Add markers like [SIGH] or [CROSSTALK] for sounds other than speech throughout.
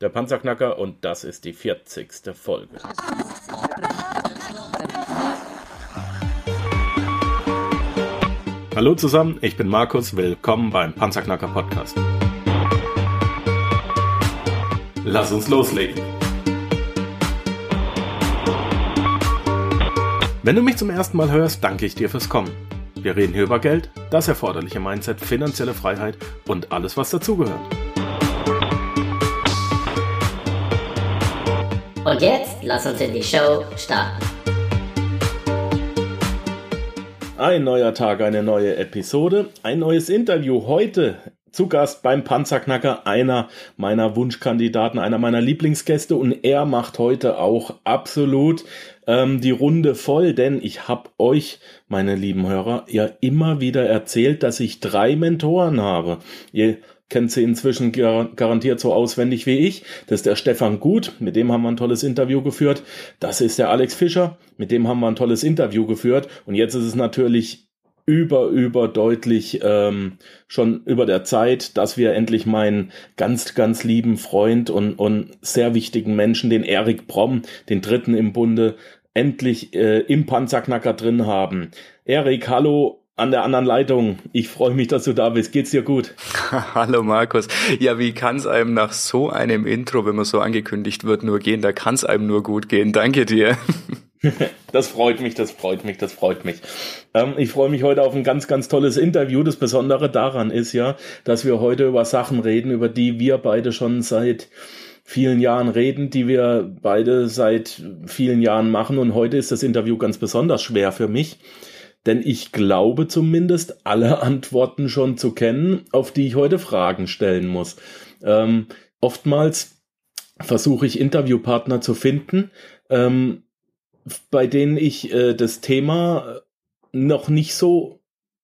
der Panzerknacker und das ist die 40. Folge. Hallo zusammen, ich bin Markus, willkommen beim Panzerknacker Podcast. Lass uns loslegen. Wenn du mich zum ersten Mal hörst, danke ich dir fürs Kommen. Wir reden hier über Geld, das erforderliche Mindset, finanzielle Freiheit und alles, was dazugehört. Und jetzt lass uns in die Show starten. Ein neuer Tag, eine neue Episode, ein neues Interview. Heute zu Gast beim Panzerknacker, einer meiner Wunschkandidaten, einer meiner Lieblingsgäste und er macht heute auch absolut ähm, die Runde voll, denn ich habe euch, meine lieben Hörer, ja immer wieder erzählt, dass ich drei Mentoren habe. Ihr kennt sie inzwischen garantiert so auswendig wie ich. Das ist der Stefan Gut, mit dem haben wir ein tolles Interview geführt. Das ist der Alex Fischer, mit dem haben wir ein tolles Interview geführt. Und jetzt ist es natürlich über, über deutlich ähm, schon über der Zeit, dass wir endlich meinen ganz, ganz lieben Freund und, und sehr wichtigen Menschen, den Erik Bromm, den dritten im Bunde, endlich äh, im Panzerknacker drin haben. Erik, hallo, an der anderen Leitung. Ich freue mich, dass du da bist. Geht's dir gut? [LAUGHS] Hallo Markus. Ja, wie kann es einem nach so einem Intro, wenn man so angekündigt wird, nur gehen? Da kann es einem nur gut gehen. Danke dir. [LAUGHS] Das freut mich, das freut mich, das freut mich. Ähm, ich freue mich heute auf ein ganz, ganz tolles Interview. Das Besondere daran ist ja, dass wir heute über Sachen reden, über die wir beide schon seit vielen Jahren reden, die wir beide seit vielen Jahren machen. Und heute ist das Interview ganz besonders schwer für mich denn ich glaube zumindest alle [LAUGHS] Antworten schon zu kennen, auf die ich heute Fragen stellen muss. Ähm, oftmals versuche ich Interviewpartner zu finden, ähm, bei denen ich äh, das Thema noch nicht so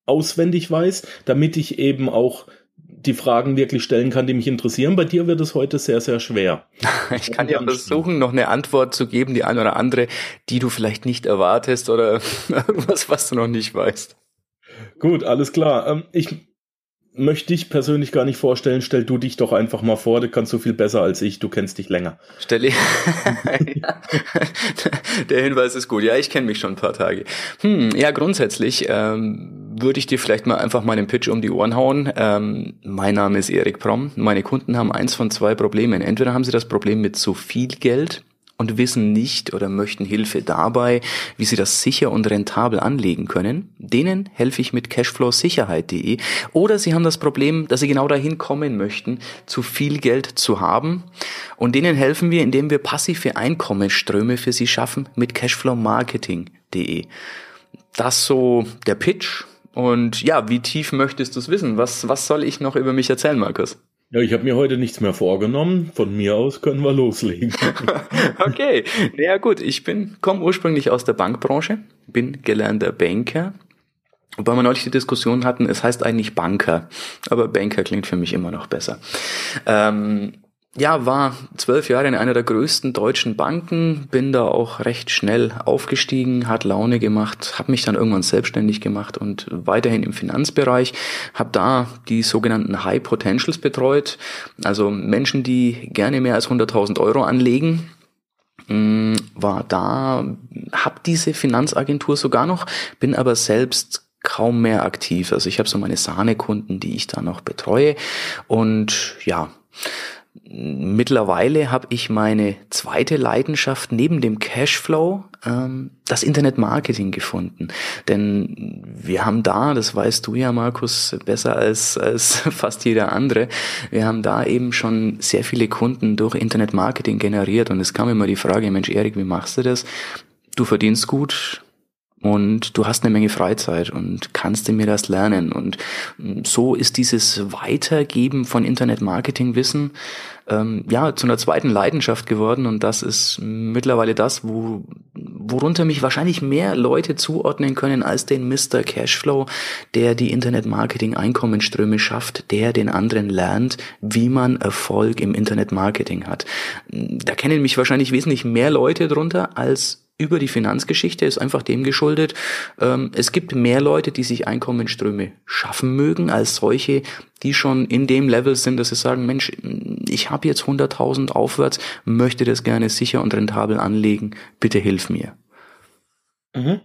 auswendig weiß, damit ich eben auch die Fragen wirklich stellen kann, die mich interessieren. Bei dir wird es heute sehr, sehr schwer. [LAUGHS] Ich kann ja versuchen, noch eine Antwort zu geben, die eine oder andere, die du vielleicht nicht erwartest oder [LAUGHS] irgendwas, was du noch nicht weißt. Gut, alles klar. Ähm, ich möchte dich persönlich gar nicht vorstellen. Stell du dich doch einfach mal vor. Du kannst so viel besser als ich. Du kennst dich länger. Stell ich. [LAUGHS] Der Hinweis ist gut. Ja, ich kenne mich schon ein paar Tage. Hm, ja, grundsätzlich ähm, würde ich dir vielleicht mal einfach mal den Pitch um die Ohren hauen. Ähm, mein Name ist Erik Prom. Meine Kunden haben eins von zwei Problemen. Entweder haben sie das Problem mit zu viel Geld und wissen nicht oder möchten Hilfe dabei, wie sie das sicher und rentabel anlegen können, denen helfe ich mit cashflowsicherheit.de. Oder sie haben das Problem, dass sie genau dahin kommen möchten, zu viel Geld zu haben. Und denen helfen wir, indem wir passive Einkommensströme für sie schaffen mit cashflowmarketing.de. Das so der Pitch. Und ja, wie tief möchtest du es wissen? Was, was soll ich noch über mich erzählen, Markus? Ja, ich habe mir heute nichts mehr vorgenommen. Von mir aus können wir loslegen. [LAUGHS] okay, ja gut. Ich bin komme ursprünglich aus der Bankbranche, bin gelernter Banker. Wobei wir neulich die Diskussion hatten, es heißt eigentlich Banker, aber Banker klingt für mich immer noch besser. Ähm, ja, war zwölf Jahre in einer der größten deutschen Banken, bin da auch recht schnell aufgestiegen, hat Laune gemacht, habe mich dann irgendwann selbstständig gemacht und weiterhin im Finanzbereich, habe da die sogenannten High Potentials betreut, also Menschen, die gerne mehr als 100.000 Euro anlegen, mm, war da, habe diese Finanzagentur sogar noch, bin aber selbst kaum mehr aktiv. Also ich habe so meine Sahnekunden, die ich da noch betreue. Und ja, Mittlerweile habe ich meine zweite Leidenschaft neben dem Cashflow, ähm, das Internetmarketing gefunden. Denn wir haben da, das weißt du ja, Markus, besser als, als [LAUGHS] fast jeder andere, wir haben da eben schon sehr viele Kunden durch Internetmarketing generiert. Und es kam immer die Frage, Mensch, Erik, wie machst du das? Du verdienst gut, und du hast eine Menge Freizeit und kannst du mir das lernen. Und so ist dieses Weitergeben von Internet-Marketing-Wissen ähm, ja zu einer zweiten Leidenschaft geworden und das ist mittlerweile das, wo, worunter mich wahrscheinlich mehr Leute zuordnen können als den Mr. Cashflow, der die Internet-Marketing-Einkommensströme schafft, der den anderen lernt, wie man Erfolg im Internet-Marketing hat. Da kennen mich wahrscheinlich wesentlich mehr Leute drunter als über die Finanzgeschichte ist einfach dem geschuldet, ähm, es gibt mehr Leute, die sich Einkommensströme schaffen mögen, als solche, die schon in dem Level sind, dass sie sagen, Mensch, ich habe jetzt 100.000 aufwärts, möchte das gerne sicher und rentabel anlegen, bitte hilf mir. Mhm.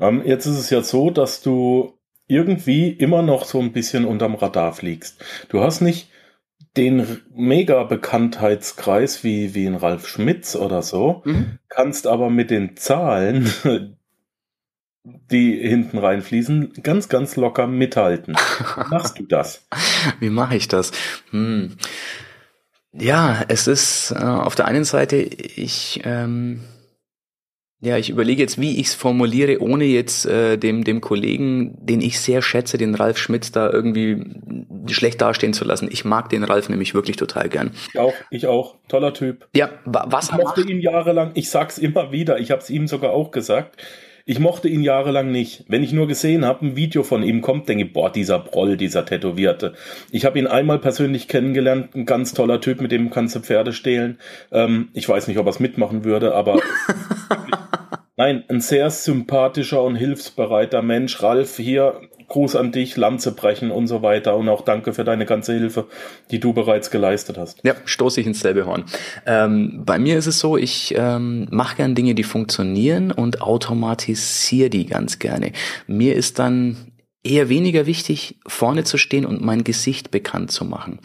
Ähm, jetzt ist es ja so, dass du irgendwie immer noch so ein bisschen unterm Radar fliegst. Du hast nicht den Mega-Bekanntheitskreis wie, wie ein Ralf Schmitz oder so, mhm. kannst aber mit den Zahlen, [LAUGHS] die hinten reinfließen, ganz, ganz locker mithalten. Wie [LAUGHS] machst du das? Wie mache ich das? Hm. Ja, es ist äh, auf der einen Seite, ich ähm, ja, ich überlege jetzt, wie ich es formuliere, ohne jetzt äh, dem, dem Kollegen, den ich sehr schätze, den Ralf Schmitz, da irgendwie schlecht dastehen zu lassen. Ich mag den Ralf nämlich wirklich total gern. Ich auch, ich auch. Toller Typ. Ja, was ich mochte ihn jahrelang, ich sag's immer wieder, ich habe es ihm sogar auch gesagt. Ich mochte ihn jahrelang nicht. Wenn ich nur gesehen habe, ein Video von ihm kommt, denke ich, boah, dieser Proll, dieser Tätowierte. Ich habe ihn einmal persönlich kennengelernt, ein ganz toller Typ, mit dem kannst du Pferde stehlen. Ähm, ich weiß nicht, ob er es mitmachen würde, aber [LAUGHS] [LAUGHS] Nein, ein sehr sympathischer und hilfsbereiter Mensch. Ralf, hier Gruß an dich, Lanze brechen und so weiter. Und auch danke für deine ganze Hilfe, die du bereits geleistet hast. Ja, stoße ich ins selbe Horn. Ähm, bei mir ist es so, ich ähm, mache gern Dinge, die funktionieren und automatisiere die ganz gerne. Mir ist dann eher weniger wichtig, vorne zu stehen und mein Gesicht bekannt zu machen.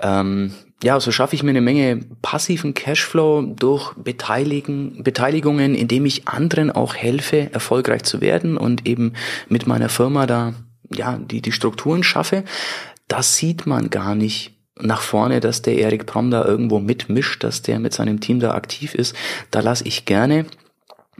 Ähm, ja, so schaffe ich mir eine Menge passiven Cashflow durch Beteiligen, Beteiligungen, indem ich anderen auch helfe, erfolgreich zu werden und eben mit meiner Firma da ja die die Strukturen schaffe. Das sieht man gar nicht nach vorne, dass der Erik Prom da irgendwo mitmischt, dass der mit seinem Team da aktiv ist. Da lasse ich gerne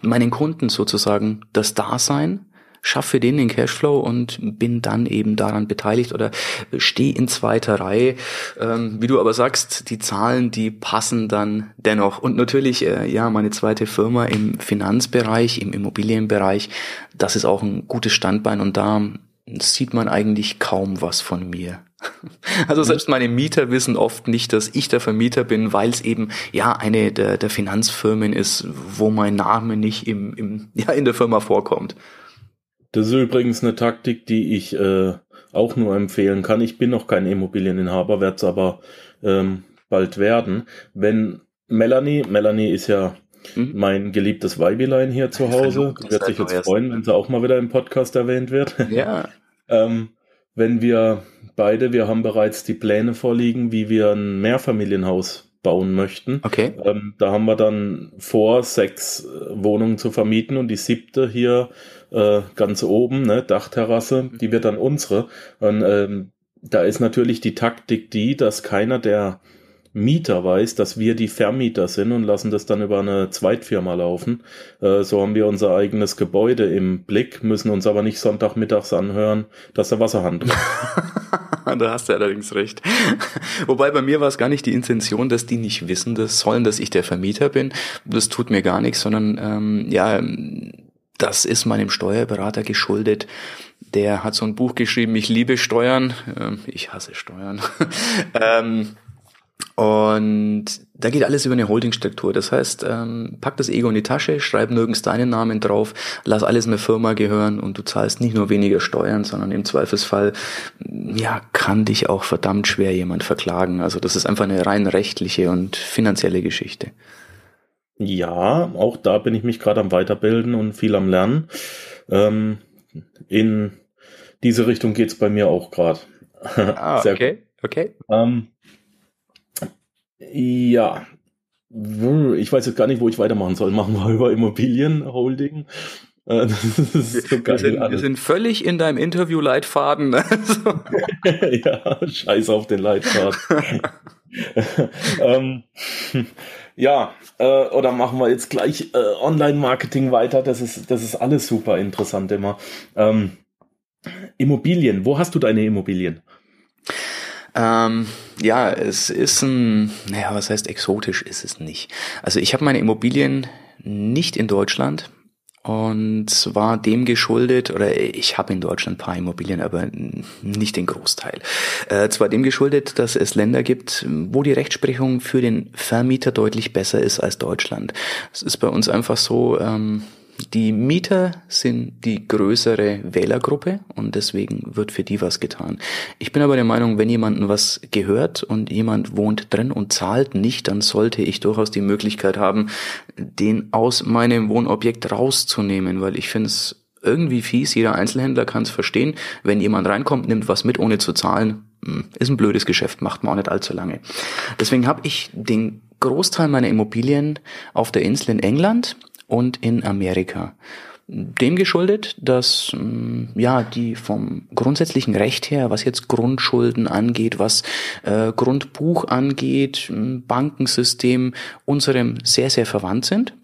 meinen Kunden sozusagen das Dasein schaffe für den den Cashflow und bin dann eben daran beteiligt oder stehe in zweiter Reihe. Ähm, wie du aber sagst, die Zahlen, die passen dann dennoch. Und natürlich, äh, ja, meine zweite Firma im Finanzbereich, im Immobilienbereich, das ist auch ein gutes Standbein und da sieht man eigentlich kaum was von mir. [LAUGHS] Also selbst meine Mieter wissen oft nicht, dass ich der Vermieter bin, weil es eben ja eine der, der Finanzfirmen ist, wo mein Name nicht im, im, ja, in der Firma vorkommt. Das ist übrigens eine Taktik, die ich äh, auch nur empfehlen kann. Ich bin noch kein Immobilieninhaber, werde es aber ähm, bald werden. Wenn Melanie, Melanie ist ja mhm. mein geliebtes Weibilein hier zu Hause, die wird sich jetzt freuen, wenn sie auch mal wieder im Podcast erwähnt wird. [LAUGHS] Ja. ähm, wenn wir beide, wir haben bereits die Pläne vorliegen, wie wir ein Mehrfamilienhaus bauen möchten. Okay. Ähm, da haben wir dann vor, sechs äh, Wohnungen zu vermieten und die siebte hier äh, ganz oben, ne, Dachterrasse, die wird dann unsere. Und ähm, da ist natürlich die Taktik die, dass keiner der Mieter weiß, dass wir die Vermieter sind und lassen das dann über eine Zweitfirma laufen. Äh, so haben wir unser eigenes Gebäude im Blick, müssen uns aber nicht Sonntagmittags anhören, dass der Wasserhahn [LAUGHS] drin da hast du allerdings recht. Wobei bei mir war es gar nicht die Intention, dass die nicht wissen, das sollen, dass ich der Vermieter bin. Das tut mir gar nichts, sondern ähm, ja, das ist meinem Steuerberater geschuldet. Der hat so ein Buch geschrieben, ich liebe Steuern, ähm, ich hasse Steuern. [LAUGHS] ähm, und da geht alles über eine Holdingstruktur. Das heißt, ähm, pack das Ego in die Tasche, schreib nirgends deinen Namen drauf, lass alles einer Firma gehören und du zahlst nicht nur weniger Steuern, sondern im Zweifelsfall, ja, kann dich auch verdammt schwer jemand verklagen. Also das ist einfach eine rein rechtliche und finanzielle Geschichte. Ja, auch da bin ich mich gerade am Weiterbilden und viel am Lernen. Ähm, in diese Richtung geht's bei mir auch gerade. [LAUGHS] Ah, okay, okay. Ähm, ja, ich weiß jetzt gar nicht, wo ich weitermachen soll. Machen wir über Immobilienholding. Äh, [LAUGHS] so wir, sind, wir, sind, völlig in deinem Interview-Leitfaden. [LAUGHS] ja, scheiß auf den Leitfaden. [LAUGHS] ähm, [LAUGHS] ja, äh, oder machen wir jetzt gleich äh, Online-Marketing weiter? Das ist, das ist alles super interessant immer. Ähm, Immobilien, wo hast du deine Immobilien? Ähm, ja, es ist ein, naja, was heißt exotisch ist es nicht. Also ich habe meine Immobilien nicht in Deutschland und zwar dem geschuldet, oder ich habe in Deutschland ein paar Immobilien, aber nicht den Großteil. Äh, zwar dem geschuldet, dass es Länder gibt, wo die Rechtsprechung für den Vermieter deutlich besser ist als Deutschland. Es ist bei uns einfach so, ähm, die Mieter sind die größere Wählergruppe und deswegen wird für die was getan. Ich bin aber der Meinung, wenn jemandem was gehört und jemand wohnt drin und zahlt nicht, dann sollte ich durchaus die Möglichkeit haben, den aus meinem Wohnobjekt rauszunehmen, weil ich finde es irgendwie fies. Jeder Einzelhändler kann es verstehen. Wenn jemand reinkommt, nimmt was mit, ohne zu zahlen, hm, ist ein blödes Geschäft, macht man auch nicht allzu lange. Deswegen habe ich den Großteil meiner Immobilien auf der Insel in England und in Amerika. Dem geschuldet, dass mm, ja die vom grundsätzlichen Recht her, was jetzt Grundschulden angeht, was äh, Grundbuch angeht, mm, Bankensystem unserem sehr sehr verwandt sind.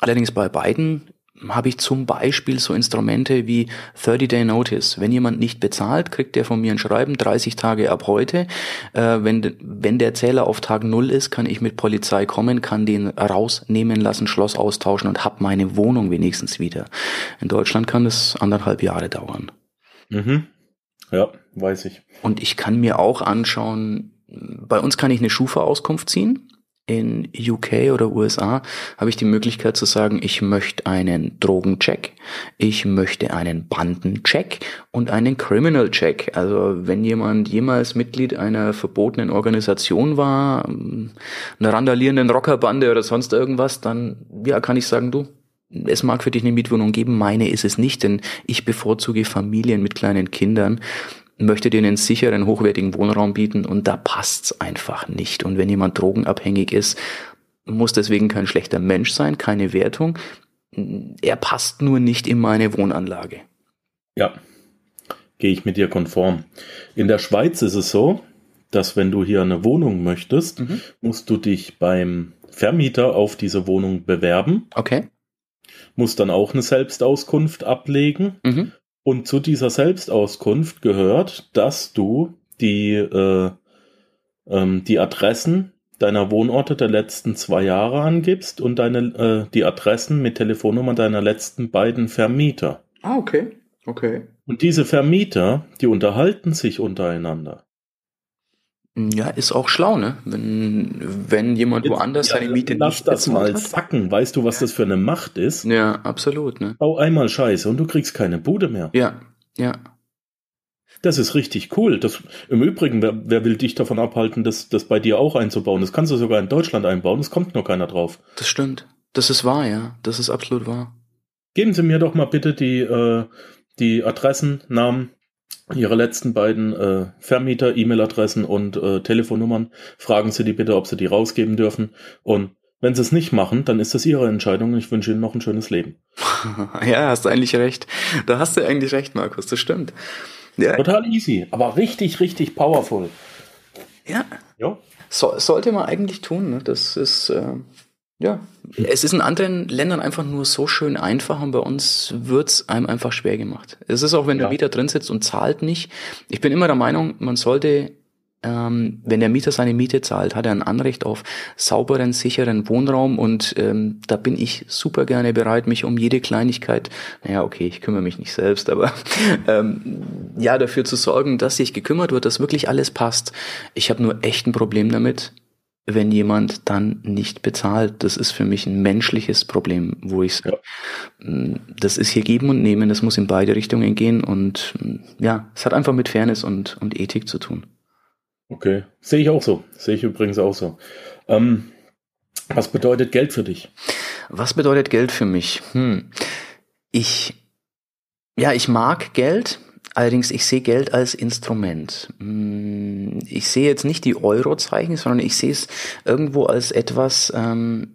Allerdings bei beiden habe ich zum Beispiel so Instrumente wie 30-Day Notice. Wenn jemand nicht bezahlt, kriegt der von mir ein Schreiben, 30 Tage ab heute. Äh, wenn, wenn der Zähler auf Tag Null ist, kann ich mit Polizei kommen, kann den rausnehmen lassen, Schloss austauschen und hab meine Wohnung wenigstens wieder. In Deutschland kann das anderthalb Jahre dauern. Mhm. Ja, weiß ich. Und ich kann mir auch anschauen, bei uns kann ich eine Schufa-Auskunft ziehen in UK oder USA habe ich die Möglichkeit zu sagen, ich möchte einen Drogencheck, ich möchte einen Bandencheck und einen Criminal Check. Also wenn jemand jemals Mitglied einer verbotenen Organisation war, einer randalierenden Rockerbande oder sonst irgendwas, dann ja, kann ich sagen, du, es mag für dich eine Mietwohnung geben, meine ist es nicht, denn ich bevorzuge Familien mit kleinen Kindern möchte dir einen sicheren, hochwertigen Wohnraum bieten und da passt's einfach nicht. Und wenn jemand drogenabhängig ist, muss deswegen kein schlechter Mensch sein, keine Wertung. Er passt nur nicht in meine Wohnanlage. Ja, gehe ich mit dir konform. In der Schweiz ist es so, dass wenn du hier eine Wohnung möchtest, mhm. musst du dich beim Vermieter auf diese Wohnung bewerben. Okay. Musst dann auch eine Selbstauskunft ablegen. Mhm. Und zu dieser Selbstauskunft gehört, dass du die, äh, ähm, die Adressen deiner Wohnorte der letzten zwei Jahre angibst und deine, äh, die Adressen mit Telefonnummer deiner letzten beiden Vermieter. Ah, okay. Okay. Und diese Vermieter, die unterhalten sich untereinander. Ja, ist auch schlau, ne? Wenn, wenn jemand Jetzt, woanders ja, seine Miete lass nicht das mal hat. sacken. Weißt du, was das für eine Macht ist? Ja, absolut, ne? Bau einmal Scheiße und du kriegst keine Bude mehr. Ja, ja. Das ist richtig cool. Das, Im Übrigen, wer, wer will dich davon abhalten, das, das bei dir auch einzubauen? Das kannst du sogar in Deutschland einbauen. Es kommt nur keiner drauf. Das stimmt. Das ist wahr, ja. Das ist absolut wahr. Geben Sie mir doch mal bitte die, äh, die Adressen, Namen Ihre letzten beiden äh, Vermieter, E-Mail-Adressen und äh, Telefonnummern. Fragen Sie die bitte, ob Sie die rausgeben dürfen. Und wenn Sie es nicht machen, dann ist das Ihre Entscheidung. Ich wünsche Ihnen noch ein schönes Leben. [LAUGHS] ja, hast du eigentlich recht. Da hast du eigentlich recht, Markus. Das stimmt. Ja. Total easy, aber richtig, richtig powerful. Ja. ja. So, sollte man eigentlich tun. Ne? Das ist äh, ja, es ist in anderen Ländern einfach nur so schön einfach und bei uns wird's einem einfach schwer gemacht. Es ist auch, wenn ja. der Mieter drin sitzt und zahlt nicht. Ich bin immer der Meinung, man sollte, ähm, wenn der Mieter seine Miete zahlt, hat er ein Anrecht auf sauberen, sicheren Wohnraum und ähm, da bin ich super gerne bereit, mich um jede Kleinigkeit, naja, okay, ich kümmere mich nicht selbst, aber [LAUGHS] ähm, ja, dafür zu sorgen, dass sich gekümmert wird, dass wirklich alles passt. Ich habe nur echt ein Problem damit, wenn jemand dann nicht bezahlt. Das ist für mich ein menschliches Problem, wo ich ja. Mm, das ist hier geben und nehmen, das muss in beide Richtungen gehen und mm, ja, es hat einfach mit Fairness und, und Ethik zu tun. Okay, sehe ich auch so. Sehe ich übrigens auch so. Ähm, was bedeutet Geld für dich? Was bedeutet Geld für mich? Hm. Ich, ja, ich mag Geld. Allerdings, ich sehe Geld als Instrument. Hm, ich sehe jetzt nicht die Eurozeichen, sondern ich sehe es irgendwo als etwas, ähm,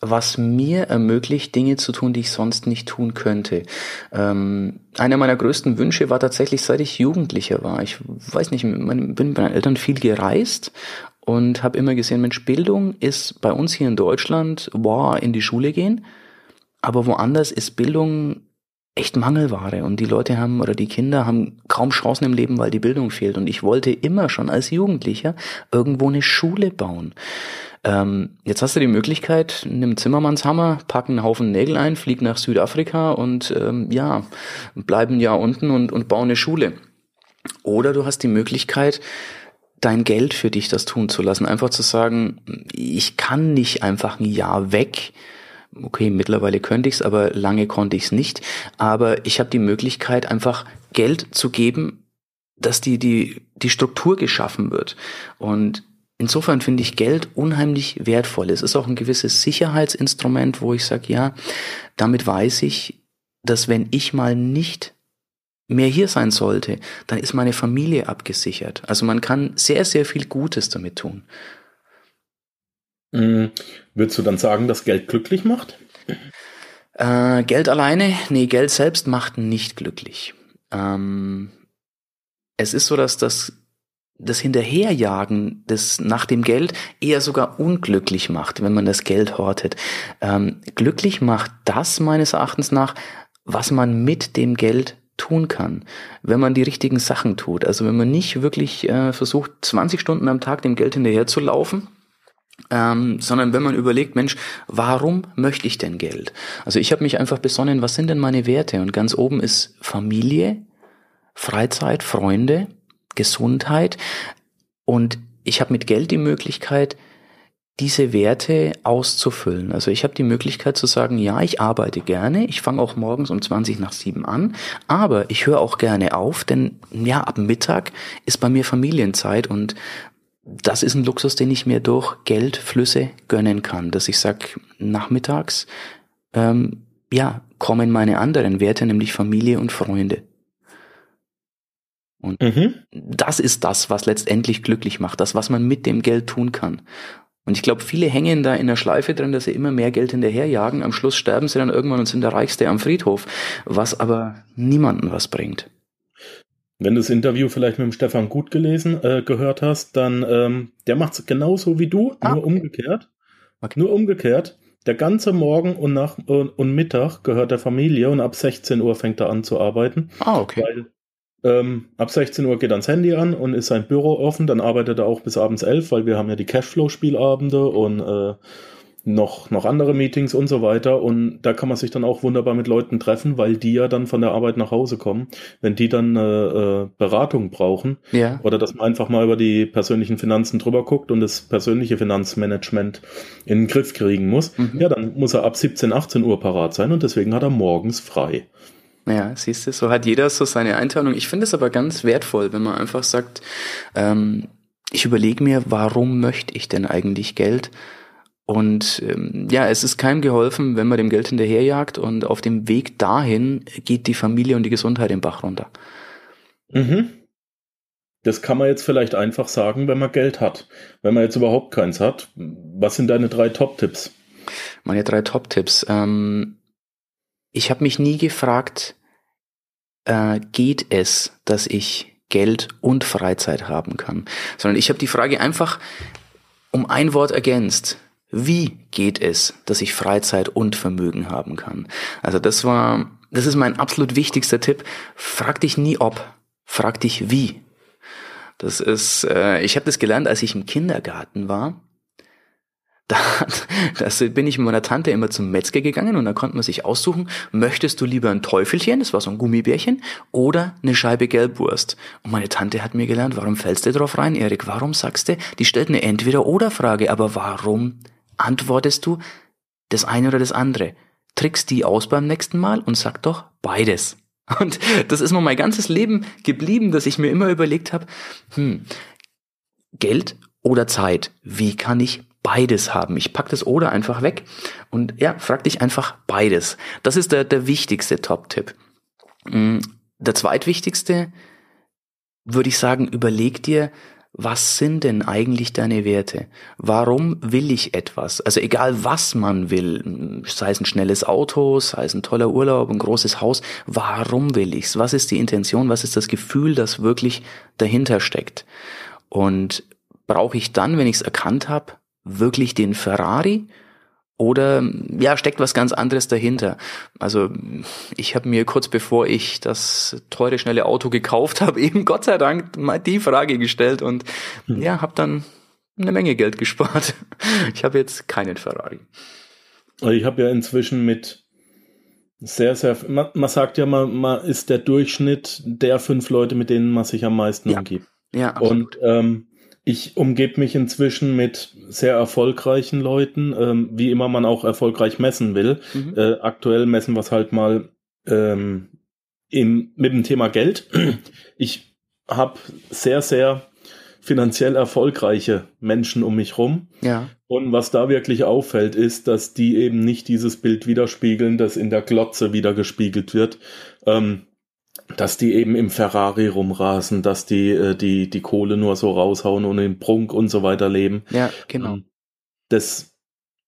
was mir ermöglicht, Dinge zu tun, die ich sonst nicht tun könnte. Ähm, einer meiner größten Wünsche war tatsächlich, seit ich Jugendlicher war. Ich weiß nicht, bin mit meinen Eltern viel gereist und habe immer gesehen, Mensch, Bildung ist bei uns hier in Deutschland, wow, in die Schule gehen, aber woanders ist Bildung echt Mangelware und die Leute haben oder die Kinder haben kaum Chancen im Leben, weil die Bildung fehlt. Und ich wollte immer schon als Jugendlicher irgendwo eine Schule bauen. Ähm, jetzt hast du die Möglichkeit, nimm Zimmermannshammer, pack einen Haufen Nägel ein, flieg nach Südafrika und ähm, ja, bleib ein Jahr unten und, und bau eine Schule. Oder du hast die Möglichkeit, dein Geld für dich das tun zu lassen. Einfach zu sagen, ich kann nicht einfach ein Jahr weg. Okay, mittlerweile könnte ich's, aber lange konnte ich's nicht. Aber ich habe die Möglichkeit, einfach Geld zu geben, dass die, die, die Struktur geschaffen wird. Und insofern finde ich Geld unheimlich wertvoll. Es ist auch ein gewisses Sicherheitsinstrument, wo ich sage, ja, damit weiß ich, dass wenn ich mal nicht mehr hier sein sollte, dann ist meine Familie abgesichert. Also man kann sehr, sehr viel Gutes damit tun. Mhm. Würdest du dann sagen, dass Geld glücklich macht? Äh, Geld alleine? Nee, Geld selbst macht nicht glücklich. Ähm, es ist so, dass das, das Hinterherjagen des, nach dem Geld eher sogar unglücklich macht, wenn man das Geld hortet. Ähm, glücklich macht das meines Erachtens nach, was man mit dem Geld tun kann, wenn man die richtigen Sachen tut. Also wenn man nicht wirklich äh, versucht, 20 Stunden am Tag dem Geld hinterher zu laufen, ähm, sondern wenn man überlegt, Mensch, warum möchte ich denn Geld? Also ich habe mich einfach besonnen, was sind denn meine Werte? Und ganz oben ist Familie, Freizeit, Freunde, Gesundheit. Und ich habe mit Geld die Möglichkeit, diese Werte auszufüllen. Also ich habe die Möglichkeit zu sagen, ja, ich arbeite gerne, ich fange auch morgens um 20 nach 7 an, aber ich höre auch gerne auf, denn ja, ab Mittag ist bei mir Familienzeit und das ist ein Luxus, den ich mir durch Geldflüsse gönnen kann, dass ich sag, nachmittags, ähm, ja, kommen meine anderen Werte, nämlich Familie und Freunde. Und mhm. das ist das, was letztendlich glücklich macht, das, was man mit dem Geld tun kann. Und ich glaube, viele hängen da in der Schleife drin, dass sie immer mehr Geld hinterherjagen. Am Schluss sterben sie dann irgendwann und sind der Reichste am Friedhof, was aber niemanden was bringt. Wenn du das Interview vielleicht mit dem Stefan gut gelesen, äh, gehört hast, dann ähm, der macht es genauso wie du, ah, nur okay. umgekehrt. Okay. Nur umgekehrt. Der ganze Morgen und, nach, und, und Mittag gehört der Familie und ab 16 Uhr fängt er an zu arbeiten. Ah, okay. Weil ähm, ab 16 Uhr geht ans Handy an und ist sein Büro offen. Dann arbeitet er auch bis abends 11, weil wir haben ja die Cashflow-Spielabende und äh, noch, noch andere Meetings und so weiter. Und da kann man sich dann auch wunderbar mit Leuten treffen, weil die ja dann von der Arbeit nach Hause kommen. Wenn die dann äh, äh, Beratung brauchen ja. oder dass man einfach mal über die persönlichen Finanzen drüber guckt und das persönliche Finanzmanagement in den Griff kriegen muss, mhm. ja, dann muss er ab 17, 18 Uhr parat sein und deswegen hat er morgens frei. Ja, siehst du, so hat jeder so seine Einteilung. Ich finde es aber ganz wertvoll, wenn man einfach sagt, ähm, ich überlege mir, warum möchte ich denn eigentlich Geld? Und ähm, ja, es ist keinem geholfen, wenn man dem Geld hinterherjagt und auf dem Weg dahin geht die Familie und die Gesundheit im Bach runter. Mhm. Das kann man jetzt vielleicht einfach sagen, wenn man Geld hat. Wenn man jetzt überhaupt keins hat, was sind deine drei Top-Tipps? Meine drei Top-Tipps. Ähm, ich habe mich nie gefragt, äh, geht es, dass ich Geld und Freizeit haben kann, sondern ich habe die Frage einfach um ein Wort ergänzt. Wie geht es, dass ich Freizeit und Vermögen haben kann? Also das war, das ist mein absolut wichtigster Tipp. Frag dich nie ob, frag dich wie. Das ist, äh, ich habe das gelernt, als ich im Kindergarten war da, [LAUGHS] das bin ich mit meiner Tante immer zum Metzger gegangen und da konnte man sich aussuchen, möchtest du lieber ein Teufelchen, das war so ein Gummibärchen, oder eine Scheibe Gelbwurst. Und meine Tante hat mir gelernt, warum fällst du drauf rein, Erik? Warum sagst du, die stellt eine Entweder-Oder-Frage, aber warum antwortest du das eine oder das andere? Trickst die aus beim nächsten Mal und sag doch beides. [LAUGHS] Und das ist mir mein ganzes Leben geblieben, dass ich mir immer überlegt habe, hm, Geld oder Zeit, wie kann ich beides haben. Ich pack das oder einfach weg und ja, frag dich einfach beides. Das ist der, der wichtigste Top-Tipp. Mm, der zweitwichtigste würde ich sagen, überleg dir, was sind denn eigentlich deine Werte? Warum will ich etwas? Also egal was man will, sei es ein schnelles Auto, sei es ein toller Urlaub, ein großes Haus, warum will ich's? Was ist die Intention? Was ist das Gefühl, das wirklich dahinter steckt? Und brauche ich dann, wenn ich es erkannt habe, wirklich den Ferrari Oder ja, steckt was ganz anderes dahinter. Also ich habe mir kurz bevor ich das teure, schnelle Auto gekauft habe, [LAUGHS] eben Gott sei Dank mal die Frage gestellt und hm. ja, habe dann eine Menge Geld gespart. [LAUGHS] Ich habe jetzt keinen Ferrari. Ich habe ja inzwischen mit sehr, sehr, man, man sagt ja, man, man ist der Durchschnitt der fünf Leute, mit denen man sich am meisten ja. umgibt. Ja, absolut. Und ähm, ich umgebe mich inzwischen mit sehr erfolgreichen Leuten, ähm, wie immer man auch erfolgreich messen will. Mhm. Äh, aktuell messen wir es halt mal ähm, im, mit dem Thema Geld. Ich habe sehr, sehr finanziell erfolgreiche Menschen um mich rum. Ja. Und was da wirklich auffällt, ist, dass die eben nicht dieses Bild widerspiegeln, das in der Glotze wieder gespiegelt wird. Ähm, dass die eben im Ferrari rumrasen, dass die äh, die die Kohle nur so raushauen und im Prunk und so weiter leben. Ja, genau. Ähm, das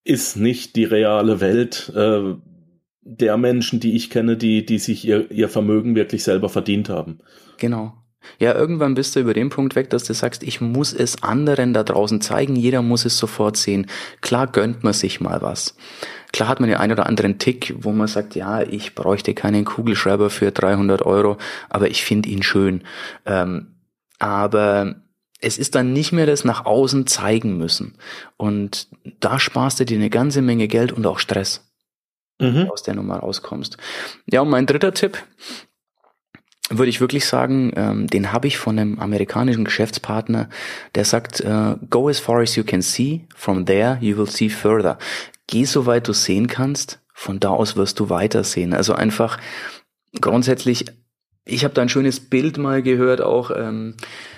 ist nicht die reale Welt äh, der Menschen, die ich kenne, die die sich ihr ihr Vermögen wirklich selber verdient haben. Genau. Ja, irgendwann bist du über den Punkt weg, dass du sagst, ich muss es anderen da draußen zeigen, jeder muss es sofort sehen. Klar gönnt man sich mal was. Klar hat man den einen oder anderen Tick, wo man sagt, ja, ich bräuchte keinen Kugelschreiber für 300 Euro, aber ich finde ihn schön. Ähm, aber es ist dann nicht mehr das nach außen zeigen müssen. Und da sparst du dir eine ganze Menge Geld und auch Stress, mhm. aus der Nummer rauskommst. Ja, und mein dritter Tipp, würde ich wirklich sagen, ähm, den habe ich von einem amerikanischen Geschäftspartner, der sagt, äh, go as far as you can see, from there you will see further. Geh so weit du sehen kannst, von da aus wirst du weitersehen. Also einfach grundsätzlich, ich habe da ein schönes Bild mal gehört, auch ähm,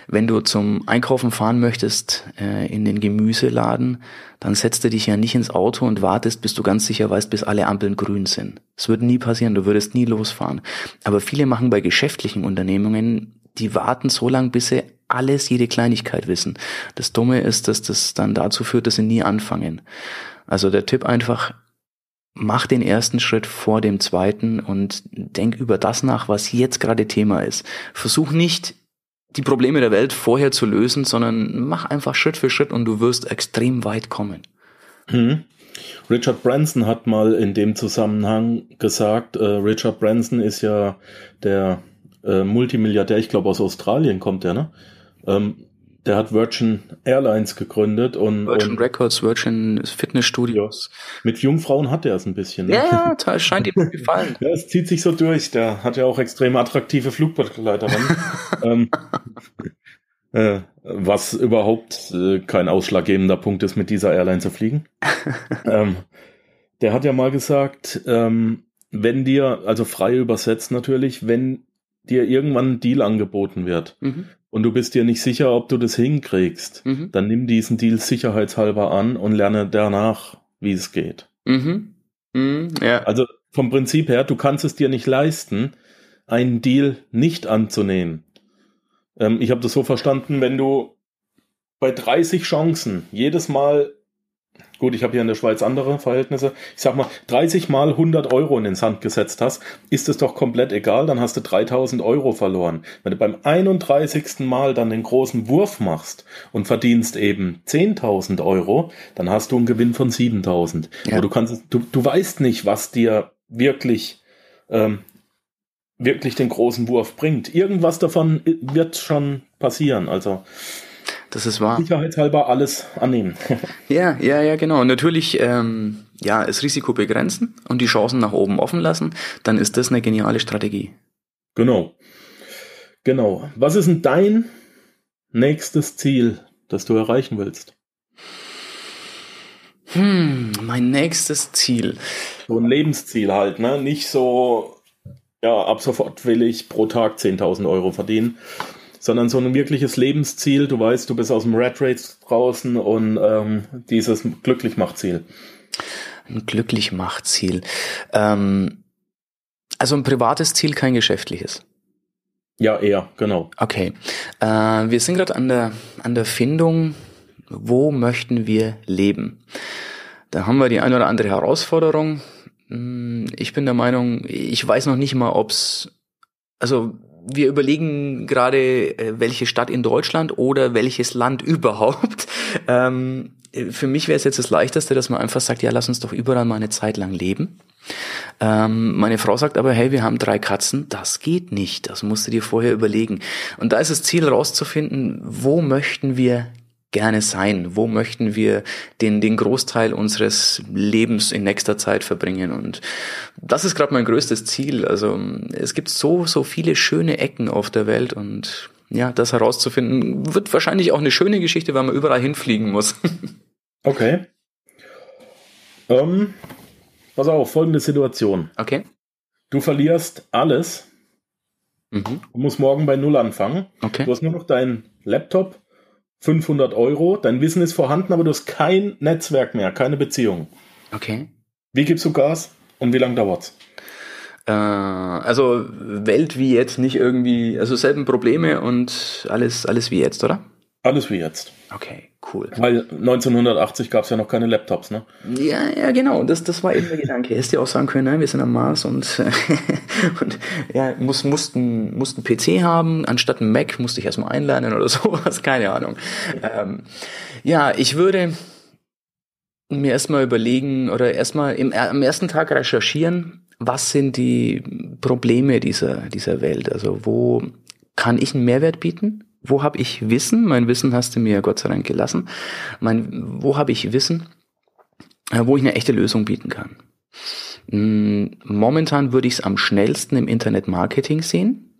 wenn du zum Einkaufen fahren möchtest äh, in den Gemüseladen, dann setzt du dich ja nicht ins Auto und wartest, bis du ganz sicher weißt, bis alle Ampeln grün sind. Das würde nie passieren, du würdest nie losfahren. Aber viele machen bei geschäftlichen Unternehmungen, die warten so lange, bis sie alles, jede Kleinigkeit wissen. Das Dumme ist, dass das dann dazu führt, dass sie nie anfangen. Also der Tipp einfach, mach den ersten Schritt vor dem zweiten und denk über das nach, was jetzt gerade Thema ist. Versuch nicht die Probleme der Welt vorher zu lösen, sondern mach einfach Schritt für Schritt und du wirst extrem weit kommen. Mhm. Richard Branson hat mal in dem Zusammenhang gesagt, äh, Richard Branson ist ja der äh, Multimilliardär, ich glaube aus Australien kommt er, ne? Ähm, der hat Virgin Airlines gegründet und Virgin und, Records, Virgin Fitnessstudios. Ja. Mit Jungfrauen hat er es ein bisschen. Ne? Ja, ja, scheint ihm gefallen. [LAUGHS] ja, es zieht sich so durch. Der hat ja auch extrem attraktive Flugbegleiterinnen. [LAUGHS] ähm, äh, was überhaupt äh, kein ausschlaggebender Punkt ist, mit dieser Airline zu fliegen. [LAUGHS] ähm, der hat ja mal gesagt, ähm, wenn dir, also frei übersetzt natürlich, wenn dir irgendwann ein Deal angeboten wird, mhm und du bist dir nicht sicher, ob du das hinkriegst, mhm. dann nimm diesen Deal sicherheitshalber an und lerne danach, wie es geht. Mhm. Mhm, ja. Also vom Prinzip her, du kannst es dir nicht leisten, einen Deal nicht anzunehmen. Ähm, ich habe das so verstanden, wenn du bei 30 Chancen jedes Mal gut, ich habe hier in der Schweiz andere Verhältnisse, ich sag mal, 30 mal 100 Euro in den Sand gesetzt hast, ist es doch komplett egal, dann hast du 3000 Euro verloren. Wenn du beim 31. Mal dann den großen Wurf machst und verdienst eben 10.000 Euro, dann hast du einen Gewinn von 7.000. Ja. Du kannst, du, du weißt nicht, was dir wirklich, ähm, wirklich den großen Wurf bringt. Irgendwas davon wird schon passieren, also, das ist wahr. Sicherheitshalber alles annehmen. [LAUGHS] ja, ja, ja, genau. Und natürlich, ähm, ja, das Risiko begrenzen und die Chancen nach oben offen lassen, dann ist das eine geniale Strategie. Genau. Genau. Was ist denn dein nächstes Ziel, das du erreichen willst? Hm, mein nächstes Ziel. So ein Lebensziel halt, ne? Nicht so, ja, ab sofort will ich pro Tag 10.000 Euro verdienen, sondern so ein wirkliches Lebensziel. Du weißt, du bist aus dem Red Race draußen und ähm, dieses glücklich macht Ziel. Ein glücklich macht Ziel. Ähm, also ein privates Ziel, kein geschäftliches. Ja, eher, genau. Okay. Äh, wir sind gerade an der, an der Findung, wo möchten wir leben? Da haben wir die eine oder andere Herausforderung. Hm, ich bin der Meinung, ich weiß noch nicht mal, ob's, also wir überlegen gerade, äh, welche Stadt in Deutschland oder welches Land [LAUGHS] überhaupt. Ähm, für mich wäre es jetzt das Leichteste, dass man einfach sagt, ja, lass uns doch überall mal eine Zeit lang leben. Ähm, meine Frau sagt aber, hey, wir haben drei Katzen, das geht nicht, das musst du dir vorher überlegen. Und da ist das Ziel rauszufinden, wo möchten wir gerne sein? Wo möchten wir den, den Großteil unseres Lebens in nächster Zeit verbringen? Und das ist gerade mein größtes Ziel. Also es gibt so, so viele schöne Ecken auf der Welt und ja, das herauszufinden, wird wahrscheinlich auch eine schöne Geschichte, weil man überall hinfliegen muss. [LAUGHS] okay. Ähm, pass auf, folgende Situation. Okay. Du verlierst alles. Mhm. Du musst morgen bei Null anfangen. Okay. Du hast nur noch deinen Laptop, 500 Euro, dein Wissen ist vorhanden, aber du hast kein Netzwerk mehr, keine Beziehung. Okay. Wie gibst du Gas und wie lange dauert's? Äh, also Welt wie jetzt, nicht irgendwie, also selben Probleme und alles, alles wie jetzt, oder? Alles wie jetzt. Okay, cool. Weil 1980 gab es ja noch keine Laptops, ne? Ja, ja, genau. Das, das war eben der Gedanke. Hättest du auch sagen können, nein, wir sind am Mars und, [LAUGHS] und ja, muss, mussten, mussten PC haben, anstatt ein Mac musste ich erstmal einlernen oder [LAUGHS] sowas, keine Ahnung. Ähm, ja, ich würde mir erstmal überlegen oder erstmal im, am ersten Tag recherchieren, was sind die Probleme dieser, dieser Welt? Also wo kann ich einen Mehrwert bieten? Wo habe ich Wissen? Mein Wissen hast du mir Gott sei Dank gelassen. Mein, wo habe ich Wissen, äh, wo ich eine echte Lösung bieten kann? Hm, momentan würde ich es am schnellsten im Internet-Marketing sehen.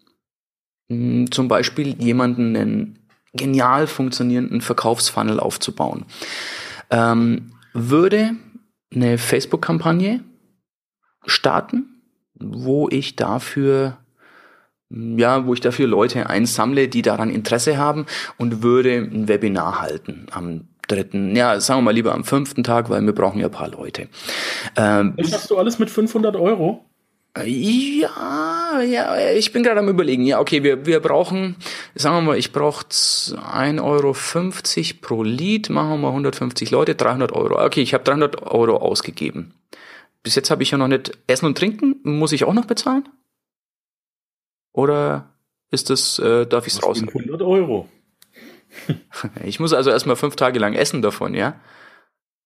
Hm, zum Beispiel jemanden einen genial funktionierenden Verkaufsfunnel aufzubauen. Ähm, würde eine Facebook-Kampagne starten, wo ich dafür ja, wo ich dafür Leute einsammle, die daran Interesse haben und würde ein Webinar halten am dritten, ja, sagen wir mal lieber am fünften Tag, weil wir brauchen ja ein paar Leute. Ähm, Was hast du alles mit 500 Euro? Ja, ja, ich bin gerade am überlegen. Ja, okay, wir, wir brauchen, sagen wir mal, ich brauche 1,50 Euro pro Lied, machen wir mal 150 Leute, 300 Euro. Okay, ich habe 300 Euro ausgegeben. Bis jetzt habe ich ja noch nicht Essen und Trinken. Muss ich auch noch bezahlen? Oder ist das, äh, darf ich es raus? 100 Euro. [LAUGHS] ich muss also erstmal fünf Tage lang essen davon, ja?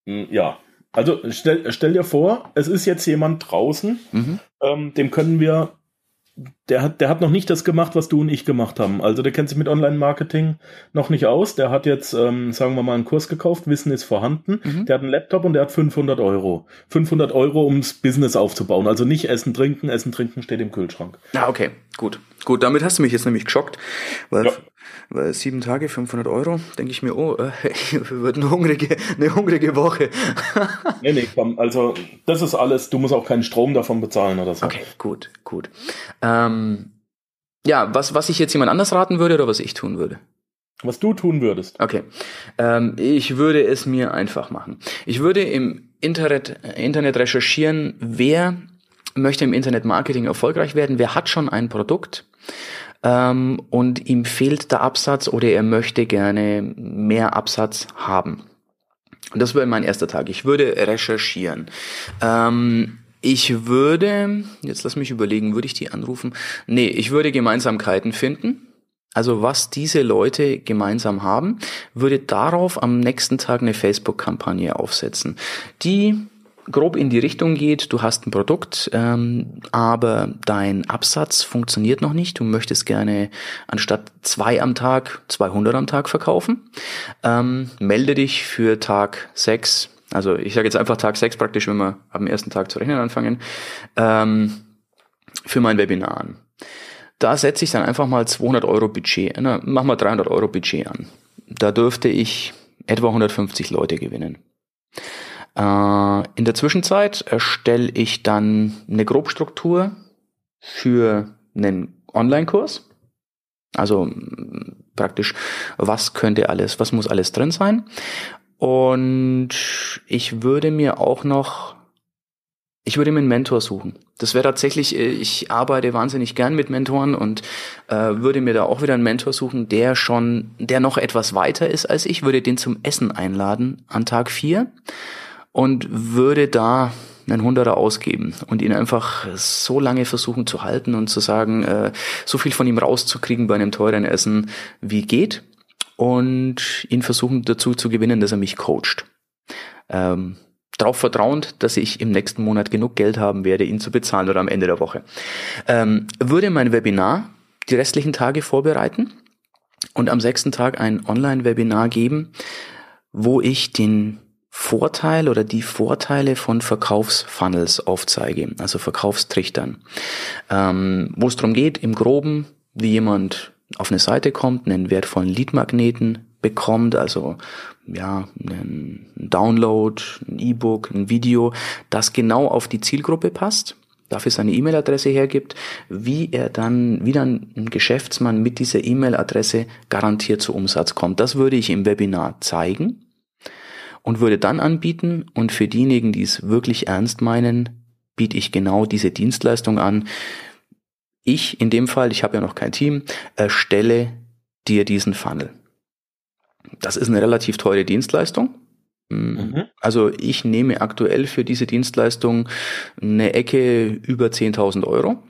Hm, ja. Also stell, stell dir vor, es ist jetzt jemand draußen, mhm. ähm, dem können wir der hat, der hat noch nicht das gemacht, was du und ich gemacht haben. Also der kennt sich mit Online-Marketing noch nicht aus. Der hat jetzt, ähm, sagen wir mal, einen Kurs gekauft, Wissen ist vorhanden. Mhm. Der hat einen Laptop und der hat 500 Euro. 500 Euro, ums Business aufzubauen. Also nicht Essen, Trinken. Essen, Trinken steht im Kühlschrank. Ah, okay, gut. Gut, damit hast du mich jetzt nämlich geschockt, weil, ja. weil sieben Tage, 500 Euro, denke ich mir, oh, äh, [LAUGHS] wird eine hungrige, eine hungrige Woche. [LAUGHS] nee, nee, komm, also das ist alles, du musst auch keinen Strom davon bezahlen oder so. Okay, gut, gut. Ähm, ja, was, was ich jetzt jemand anders raten würde oder was ich tun würde? Was du tun würdest. Okay. Ähm, ich würde es mir einfach machen. Ich würde im Internet, Internet recherchieren, wer möchte im Internet Marketing erfolgreich werden, wer hat schon ein Produkt ähm, und ihm fehlt der Absatz oder er möchte gerne mehr Absatz haben. Das wäre mein erster Tag. Ich würde recherchieren. Ähm, ich würde, jetzt lass mich überlegen, würde ich die anrufen? Nee, ich würde Gemeinsamkeiten finden. Also was diese Leute gemeinsam haben, würde darauf am nächsten Tag eine Facebook-Kampagne aufsetzen, die grob in die Richtung geht, du hast ein Produkt, ähm, aber dein Absatz funktioniert noch nicht. Du möchtest gerne anstatt zwei am Tag 200 am Tag verkaufen. Ähm, melde dich für Tag sechs. Also ich sage jetzt einfach Tag sechs praktisch, wenn wir am ersten Tag zu rechnen anfangen, ähm, für mein Webinar an. Da setze ich dann einfach mal 200 Euro Budget, na, mach mal 300 Euro Budget an. Da dürfte ich etwa 150 Leute gewinnen. Äh, in der Zwischenzeit erstelle ich dann eine Grobstruktur für einen Online-Kurs. Also praktisch, was könnte alles, was muss alles drin sein. Und ich würde mir auch noch, ich würde mir einen Mentor suchen. Das wäre tatsächlich, äh, ich arbeite wahnsinnig gern mit Mentoren und äh, würde mir da auch wieder einen Mentor suchen, der schon, der noch etwas weiter ist als ich, würde den zum Essen einladen an Tag vier und würde da einen Hunderter ausgeben und ihn einfach so lange versuchen zu halten und zu sagen, äh, so viel von ihm rauszukriegen bei einem teuren Essen wie geht und ihn versuchen dazu zu gewinnen, dass er mich coacht. ähm, darauf vertrauend, dass ich im nächsten Monat genug Geld haben werde, ihn zu bezahlen oder am Ende der Woche. Ähm, würde mein Webinar die restlichen Tage vorbereiten und am sechsten Tag ein Online-Webinar geben, wo ich den Vorteil oder die Vorteile von Verkaufsfunnels aufzeige, also Verkaufstrichtern, ähm, wo es darum geht, im groben, wie jemand auf eine Seite kommt, einen wertvollen Leadmagneten bekommt, also ja, einen Download, ein E-Book, ein Video, das genau auf die Zielgruppe passt, dafür seine E-Mail-Adresse hergibt, wie er dann, wie dann ein Geschäftsmann mit dieser E-Mail-Adresse garantiert zu Umsatz kommt. Das würde ich im Webinar zeigen und würde dann anbieten und für diejenigen, die es wirklich ernst meinen, biete ich genau diese Dienstleistung an. Ich in dem Fall, ich habe ja noch kein Team, erstelle dir diesen Funnel. Das ist eine relativ teure Dienstleistung. Mhm. Also ich nehme aktuell für diese Dienstleistung eine Ecke über 10.000 Euro.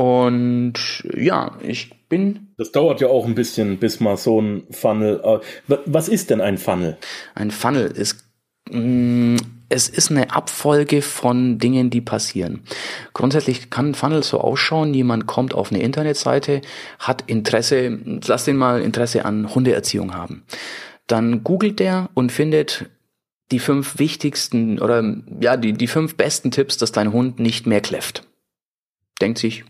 Und ja, ich bin. Das dauert ja auch ein bisschen, bis mal so ein Funnel. Äh, was ist denn ein Funnel? Ein Funnel ist. Mm, es ist eine Abfolge von Dingen, die passieren. Grundsätzlich kann ein Funnel so ausschauen, jemand kommt auf eine Internetseite, hat Interesse, lass den mal Interesse an Hundeerziehung haben. Dann googelt der und findet die fünf wichtigsten oder ja, die, die fünf besten Tipps, dass dein Hund nicht mehr kläfft. Denkt sich,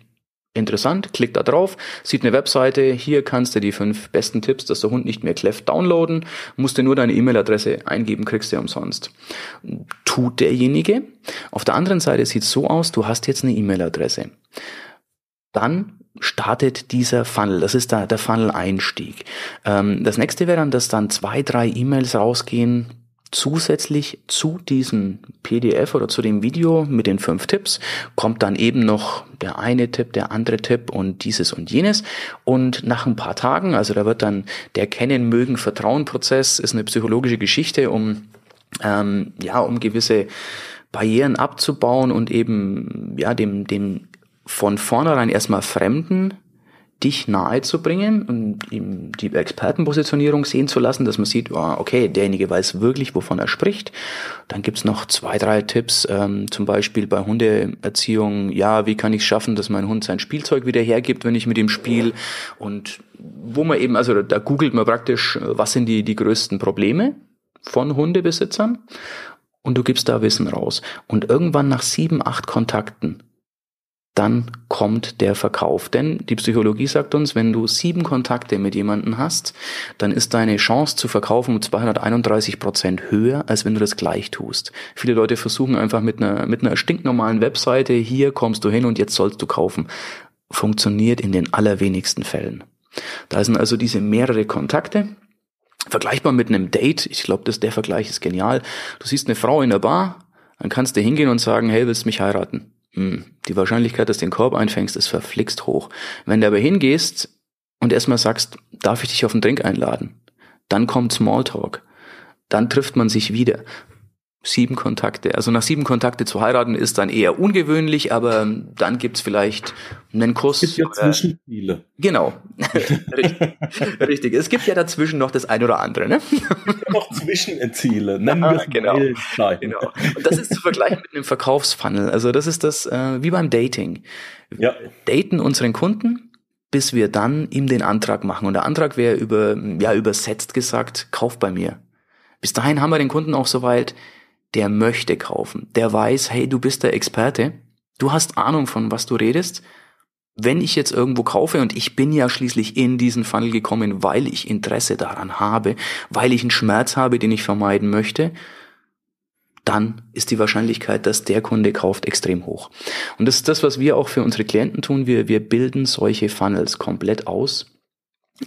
Interessant, klickt da drauf, sieht eine Webseite, hier kannst du die fünf besten Tipps, dass der Hund nicht mehr kläfft, downloaden, musst du nur deine E-Mail-Adresse eingeben, kriegst du umsonst. Tut derjenige. Auf der anderen Seite sieht es so aus, du hast jetzt eine E-Mail-Adresse. Dann startet dieser Funnel. Das ist da der Funnel-Einstieg. Ähm, das nächste wäre dann, dass dann zwei, drei E-Mails rausgehen, Zusätzlich zu diesem PDF oder zu dem Video mit den fünf Tipps kommt dann eben noch der eine Tipp, der andere Tipp und dieses und jenes. Und nach ein paar Tagen, also da wird dann der Kennen, Mögen, Vertrauen-Prozess, ist eine psychologische Geschichte, um, ähm, ja, um gewisse Barrieren abzubauen und eben, ja, dem, dem von vornherein erstmal Fremden dich nahe zu bringen und ihm die Expertenpositionierung sehen zu lassen, dass man sieht, oh, okay, derjenige weiß wirklich, wovon er spricht. Dann gibt's noch zwei, drei Tipps, ähm, zum Beispiel bei Hundeerziehung, ja, wie kann ich schaffen, dass mein Hund sein Spielzeug wieder hergibt, wenn ich mit ihm spiele und wo man eben, also da googelt man praktisch, was sind die, die größten Probleme von Hundebesitzern und du gibst da Wissen raus. Und irgendwann nach sieben, acht Kontakten dann kommt der Verkauf. Denn die Psychologie sagt uns, wenn du sieben Kontakte mit jemandem hast, dann ist deine Chance zu verkaufen um 231 Prozent höher, als wenn du das gleich tust. Viele Leute versuchen einfach mit einer, mit einer stinknormalen Webseite, hier kommst du hin und jetzt sollst du kaufen. Funktioniert in den allerwenigsten Fällen. Da sind also diese mehrere Kontakte, vergleichbar mit einem Date. Ich glaube, der Vergleich ist genial. Du siehst eine Frau in der Bar, dann kannst du hingehen und sagen, hey, willst du mich heiraten? Hm, die Wahrscheinlichkeit, dass du den Korb einfängst, ist verflixt hoch. Wenn du aber hingehst und erstmal sagst, darf ich dich auf einen Drink einladen? Dann kommt Smalltalk. Dann trifft man sich wieder sieben Kontakte. Also nach sieben Kontakte zu heiraten ist dann eher ungewöhnlich, aber dann gibt's vielleicht einen Kuss. Es gibt ja Zwischenziele. Genau. [LAUGHS] Richtig. Richtig. Es gibt ja dazwischen noch das ein oder andere, ne? noch Zwischenziele. Nennen es genau. genau. Und das ist zu vergleichen mit einem Verkaufsfunnel. Also das ist das äh, wie beim Dating. Wir ja. daten unseren Kunden, bis wir dann ihm den Antrag machen. Und der Antrag wäre über, ja, übersetzt gesagt, kauf bei mir. Bis dahin haben wir den Kunden auch soweit, der möchte kaufen, der weiß, hey, du bist der Experte, du hast Ahnung von was du redest. Wenn ich jetzt irgendwo kaufe und ich bin ja schließlich in diesen Funnel gekommen, weil ich Interesse daran habe, weil ich einen Schmerz habe, den ich vermeiden möchte, dann ist die Wahrscheinlichkeit, dass der Kunde kauft, extrem hoch. Und das ist das, was wir auch für unsere Klienten tun. Wir, wir bilden solche Funnels komplett aus.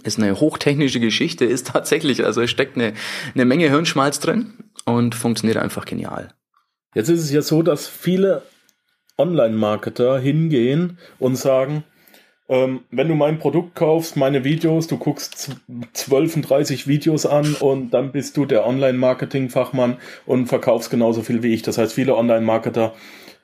Ist eine hochtechnische Geschichte, ist tatsächlich, also es steckt eine, eine Menge Hirnschmalz drin und funktioniert einfach genial. Jetzt ist es ja so, dass viele Online-Marketer hingehen und sagen, ähm, wenn du mein Produkt kaufst, meine Videos, du guckst 12, 30 Videos an und dann bist du der Online-Marketing-Fachmann und verkaufst genauso viel wie ich. Das heißt, viele Online-Marketer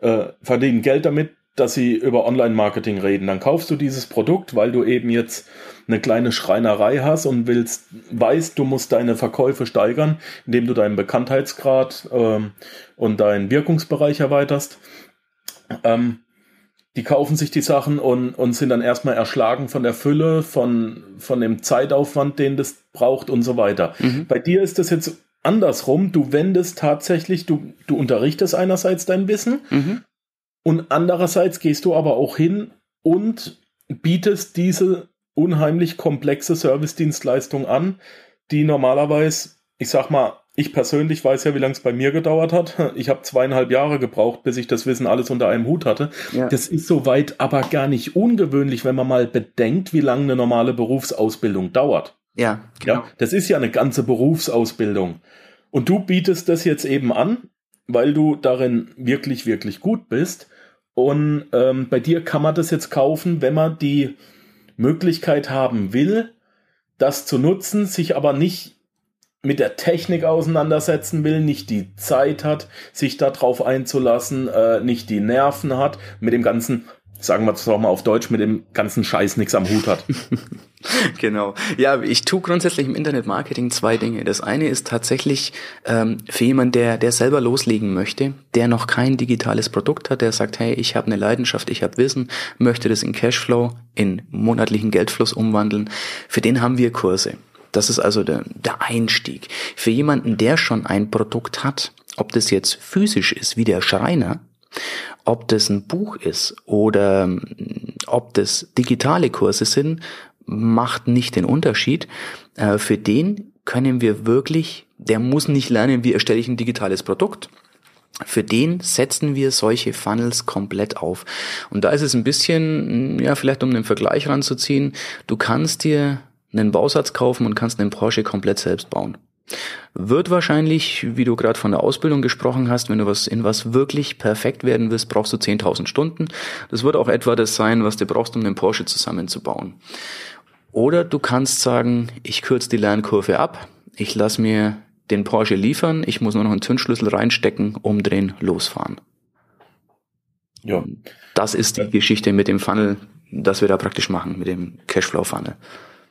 äh, verdienen Geld damit, dass sie über Online-Marketing reden. Dann kaufst du dieses Produkt, weil du eben jetzt eine kleine Schreinerei hast und willst, weißt, du musst deine Verkäufe steigern, indem du deinen Bekanntheitsgrad ähm, und deinen Wirkungsbereich erweiterst. Ähm, die kaufen sich die Sachen und, und sind dann erstmal erschlagen von der Fülle, von, von dem Zeitaufwand, den das braucht und so weiter. Mhm. Bei dir ist das jetzt andersrum. Du wendest tatsächlich, du, du unterrichtest einerseits dein Wissen mhm. Und andererseits gehst du aber auch hin und bietest diese unheimlich komplexe Service-Dienstleistung an, die normalerweise, ich sag mal, ich persönlich weiß ja, wie lange es bei mir gedauert hat. Ich habe zweieinhalb Jahre gebraucht, bis ich das Wissen alles unter einem Hut hatte. Ja. Das ist soweit aber gar nicht ungewöhnlich, wenn man mal bedenkt, wie lange eine normale Berufsausbildung dauert. Ja, genau. ja, das ist ja eine ganze Berufsausbildung. Und du bietest das jetzt eben an, weil du darin wirklich, wirklich gut bist. Und ähm, bei dir kann man das jetzt kaufen, wenn man die Möglichkeit haben will, das zu nutzen, sich aber nicht mit der Technik auseinandersetzen will, nicht die Zeit hat, sich darauf einzulassen, äh, nicht die Nerven hat, mit dem ganzen, sagen wir es doch mal auf Deutsch, mit dem ganzen Scheiß nichts am Hut hat. [LAUGHS] genau. Ja, ich tue grundsätzlich im Internetmarketing zwei Dinge. Das eine ist tatsächlich ähm, für jemanden, der, der selber loslegen möchte, der noch kein digitales Produkt hat, der sagt, hey, ich habe eine Leidenschaft, ich habe Wissen, möchte das in Cashflow, in monatlichen Geldfluss umwandeln. Für den haben wir Kurse. Das ist also der, der Einstieg. Für jemanden, der schon ein Produkt hat, ob das jetzt physisch ist, wie der Schreiner, ob das ein Buch ist oder ähm, ob das digitale Kurse sind, macht nicht den Unterschied. Äh, für den können wir wirklich, der muss nicht lernen, wie erstelle ich ein digitales Produkt. Für den setzen wir solche Funnels komplett auf. Und da ist es ein bisschen, ja, vielleicht um einen Vergleich ranzuziehen, du kannst dir einen Bausatz kaufen und kannst einen Porsche komplett selbst bauen. Wird wahrscheinlich, wie du gerade von der Ausbildung gesprochen hast, wenn du was in was wirklich perfekt werden willst, brauchst du 10.000 Stunden. Das wird auch etwa das sein, was du brauchst, um einen Porsche zusammenzubauen. Oder du kannst sagen, ich kürze die Lernkurve ab, ich lasse mir den Porsche liefern, ich muss nur noch einen Zündschlüssel reinstecken, umdrehen, losfahren. Ja. Das ist die Geschichte mit dem Funnel, das wir da praktisch machen, mit dem Cashflow-Funnel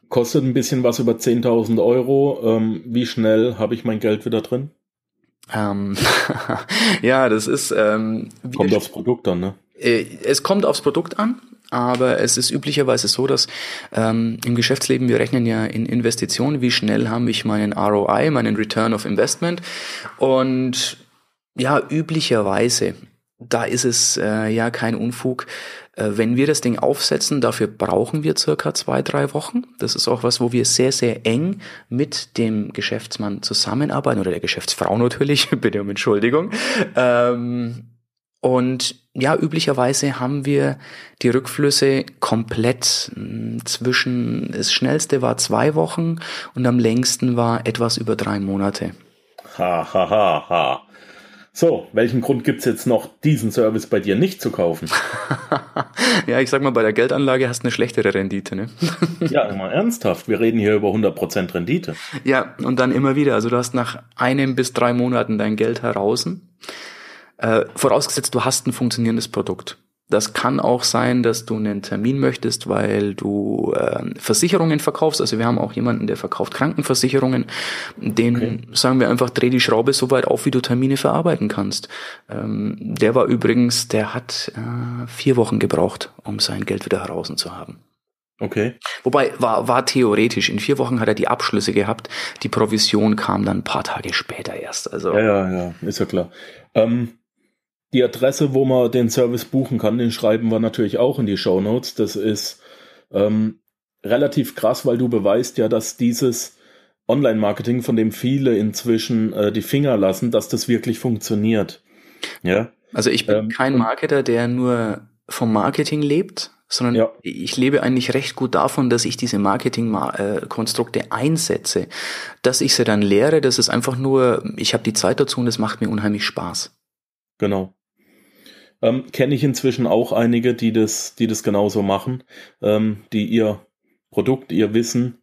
kostet ein bisschen was über 10.000 Euro. Ähm, wie schnell habe ich mein Geld wieder drin? Ähm, [LAUGHS] ja, das ist. Ähm, kommt aufs Produkt an, ne? Äh, es kommt aufs Produkt an, aber es ist üblicherweise so, dass ähm, im Geschäftsleben wir rechnen ja in Investitionen, wie schnell habe ich meinen ROI, meinen Return of Investment und ja, üblicherweise da ist es äh, ja kein Unfug. Äh, wenn wir das Ding aufsetzen, dafür brauchen wir circa zwei, drei Wochen. Das ist auch was, wo wir sehr, sehr eng mit dem Geschäftsmann zusammenarbeiten oder der Geschäftsfrau natürlich, [LAUGHS] bitte um Entschuldigung. Ähm, und ja, üblicherweise haben wir die Rückflüsse komplett hm, zwischen, das schnellste war zwei Wochen und am längsten war etwas über drei Monate. Ha, ha, ha, ha. So, welchen Grund gibt's jetzt noch, diesen Service bei dir nicht zu kaufen? [LAUGHS] ja, ich sag mal, bei der Geldanlage hast du eine schlechtere Rendite, ne? [LAUGHS] ja, immer ernsthaft. Wir reden hier über 100% Rendite. Ja, und dann immer wieder. Also du hast nach einem bis drei Monaten dein Geld heraus. Äh, vorausgesetzt, du hast ein funktionierendes Produkt. Das kann auch sein, dass du einen Termin möchtest, weil du äh, Versicherungen verkaufst. Also wir haben auch jemanden, der verkauft Krankenversicherungen. Den okay. sagen wir einfach, dreh die Schraube so weit auf, wie du Termine verarbeiten kannst. Ähm, der war übrigens, der hat äh, vier Wochen gebraucht, um sein Geld wieder heraus zu haben. Okay. Wobei, war, war theoretisch. In vier Wochen hat er die Abschlüsse gehabt. Die Provision kam dann ein paar Tage später erst. Also. Ja, ja, ja, ist ja klar. Ähm die Adresse, wo man den Service buchen kann, den schreiben wir natürlich auch in die Show Notes. Das ist ähm, relativ krass, weil du beweist ja, dass dieses Online-Marketing, von dem viele inzwischen äh, die Finger lassen, dass das wirklich funktioniert. Ja. Also ich bin ähm, kein Marketer, der nur vom Marketing lebt, sondern ja. ich lebe eigentlich recht gut davon, dass ich diese Marketing-Konstrukte einsetze. Dass ich sie dann lehre, das ist einfach nur, ich habe die Zeit dazu und es macht mir unheimlich Spaß. Genau. Ähm, Kenne ich inzwischen auch einige, die das, die das genauso machen, ähm, die ihr Produkt, ihr Wissen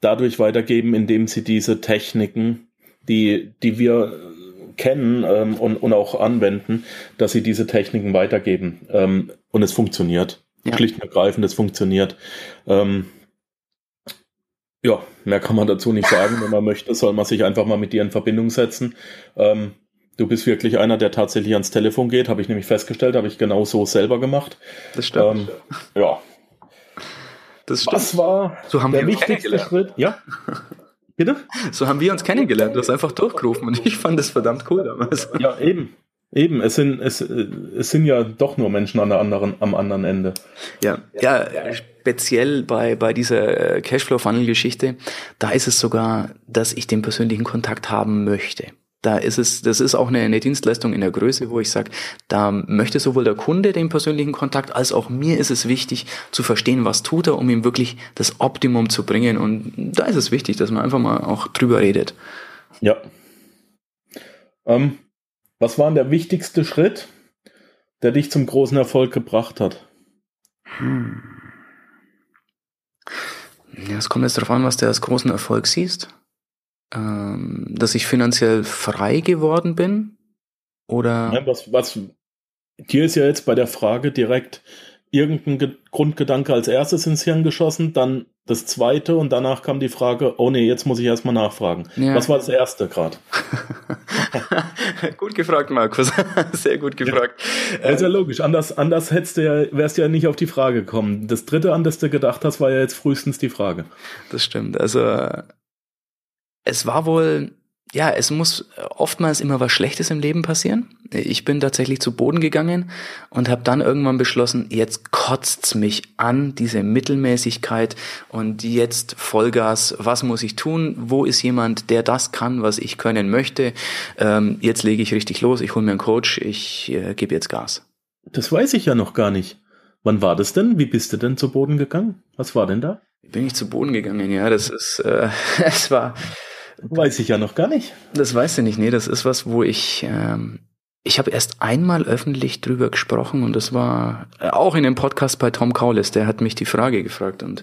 dadurch weitergeben, indem sie diese Techniken, die, die wir kennen ähm, und, und auch anwenden, dass sie diese Techniken weitergeben. Ähm, und es funktioniert. Ja. Schlicht und ergreifend, es funktioniert. Ähm, ja, mehr kann man dazu nicht sagen. Wenn man möchte, soll man sich einfach mal mit dir in Verbindung setzen. Ähm, du bist wirklich einer, der tatsächlich ans Telefon geht, habe ich nämlich festgestellt, habe ich genau so selber gemacht. Das stimmt. Ähm, ja. Das stimmt. Was war so haben der wichtigste Schritt? Ja. Bitte? So haben wir uns kennengelernt. Du hast einfach durchgerufen und ich fand das verdammt cool damals. Ja, eben. Eben, es sind, es, es sind ja doch nur Menschen an der anderen, am anderen Ende. Ja, ja, speziell bei, bei dieser Cashflow-Funnel-Geschichte, da ist es sogar, dass ich den persönlichen Kontakt haben möchte. Da ist es, das ist auch eine, eine Dienstleistung in der Größe, wo ich sage, da möchte sowohl der Kunde den persönlichen Kontakt, als auch mir ist es wichtig zu verstehen, was tut er, um ihm wirklich das Optimum zu bringen. Und da ist es wichtig, dass man einfach mal auch drüber redet. Ja. Ähm, was war denn der wichtigste Schritt, der dich zum großen Erfolg gebracht hat? Hm. Ja, es kommt jetzt darauf an, was du als großen Erfolg siehst. Ähm, dass ich finanziell frei geworden bin? Oder? Nein, was, was, dir ist ja jetzt bei der Frage direkt irgendein Ge Grundgedanke als erstes ins Hirn geschossen, dann das zweite und danach kam die Frage, oh nee, jetzt muss ich erstmal nachfragen. Ja. Was war das erste gerade? [LAUGHS] gut gefragt, Markus. [LAUGHS] Sehr gut gefragt. Ja, ist ja logisch. Anders, anders hättest du ja, wärst du ja nicht auf die Frage gekommen. Das dritte, an das du gedacht hast, war ja jetzt frühestens die Frage. Das stimmt. Also, es war wohl ja, es muss oftmals immer was Schlechtes im Leben passieren. Ich bin tatsächlich zu Boden gegangen und habe dann irgendwann beschlossen, jetzt kotzt's mich an, diese Mittelmäßigkeit und jetzt Vollgas, was muss ich tun? Wo ist jemand, der das kann, was ich können möchte? Ähm, jetzt lege ich richtig los, ich hole mir einen Coach, ich äh, gebe jetzt Gas. Das weiß ich ja noch gar nicht. Wann war das denn? Wie bist du denn zu Boden gegangen? Was war denn da? Bin ich zu Boden gegangen, ja, das ist, äh, [LAUGHS] es war Weiß ich ja noch gar nicht. Das weißt du nicht, nee, das ist was, wo ich, ähm, ich habe erst einmal öffentlich drüber gesprochen und das war äh, auch in dem Podcast bei Tom Kaulis, der hat mich die Frage gefragt und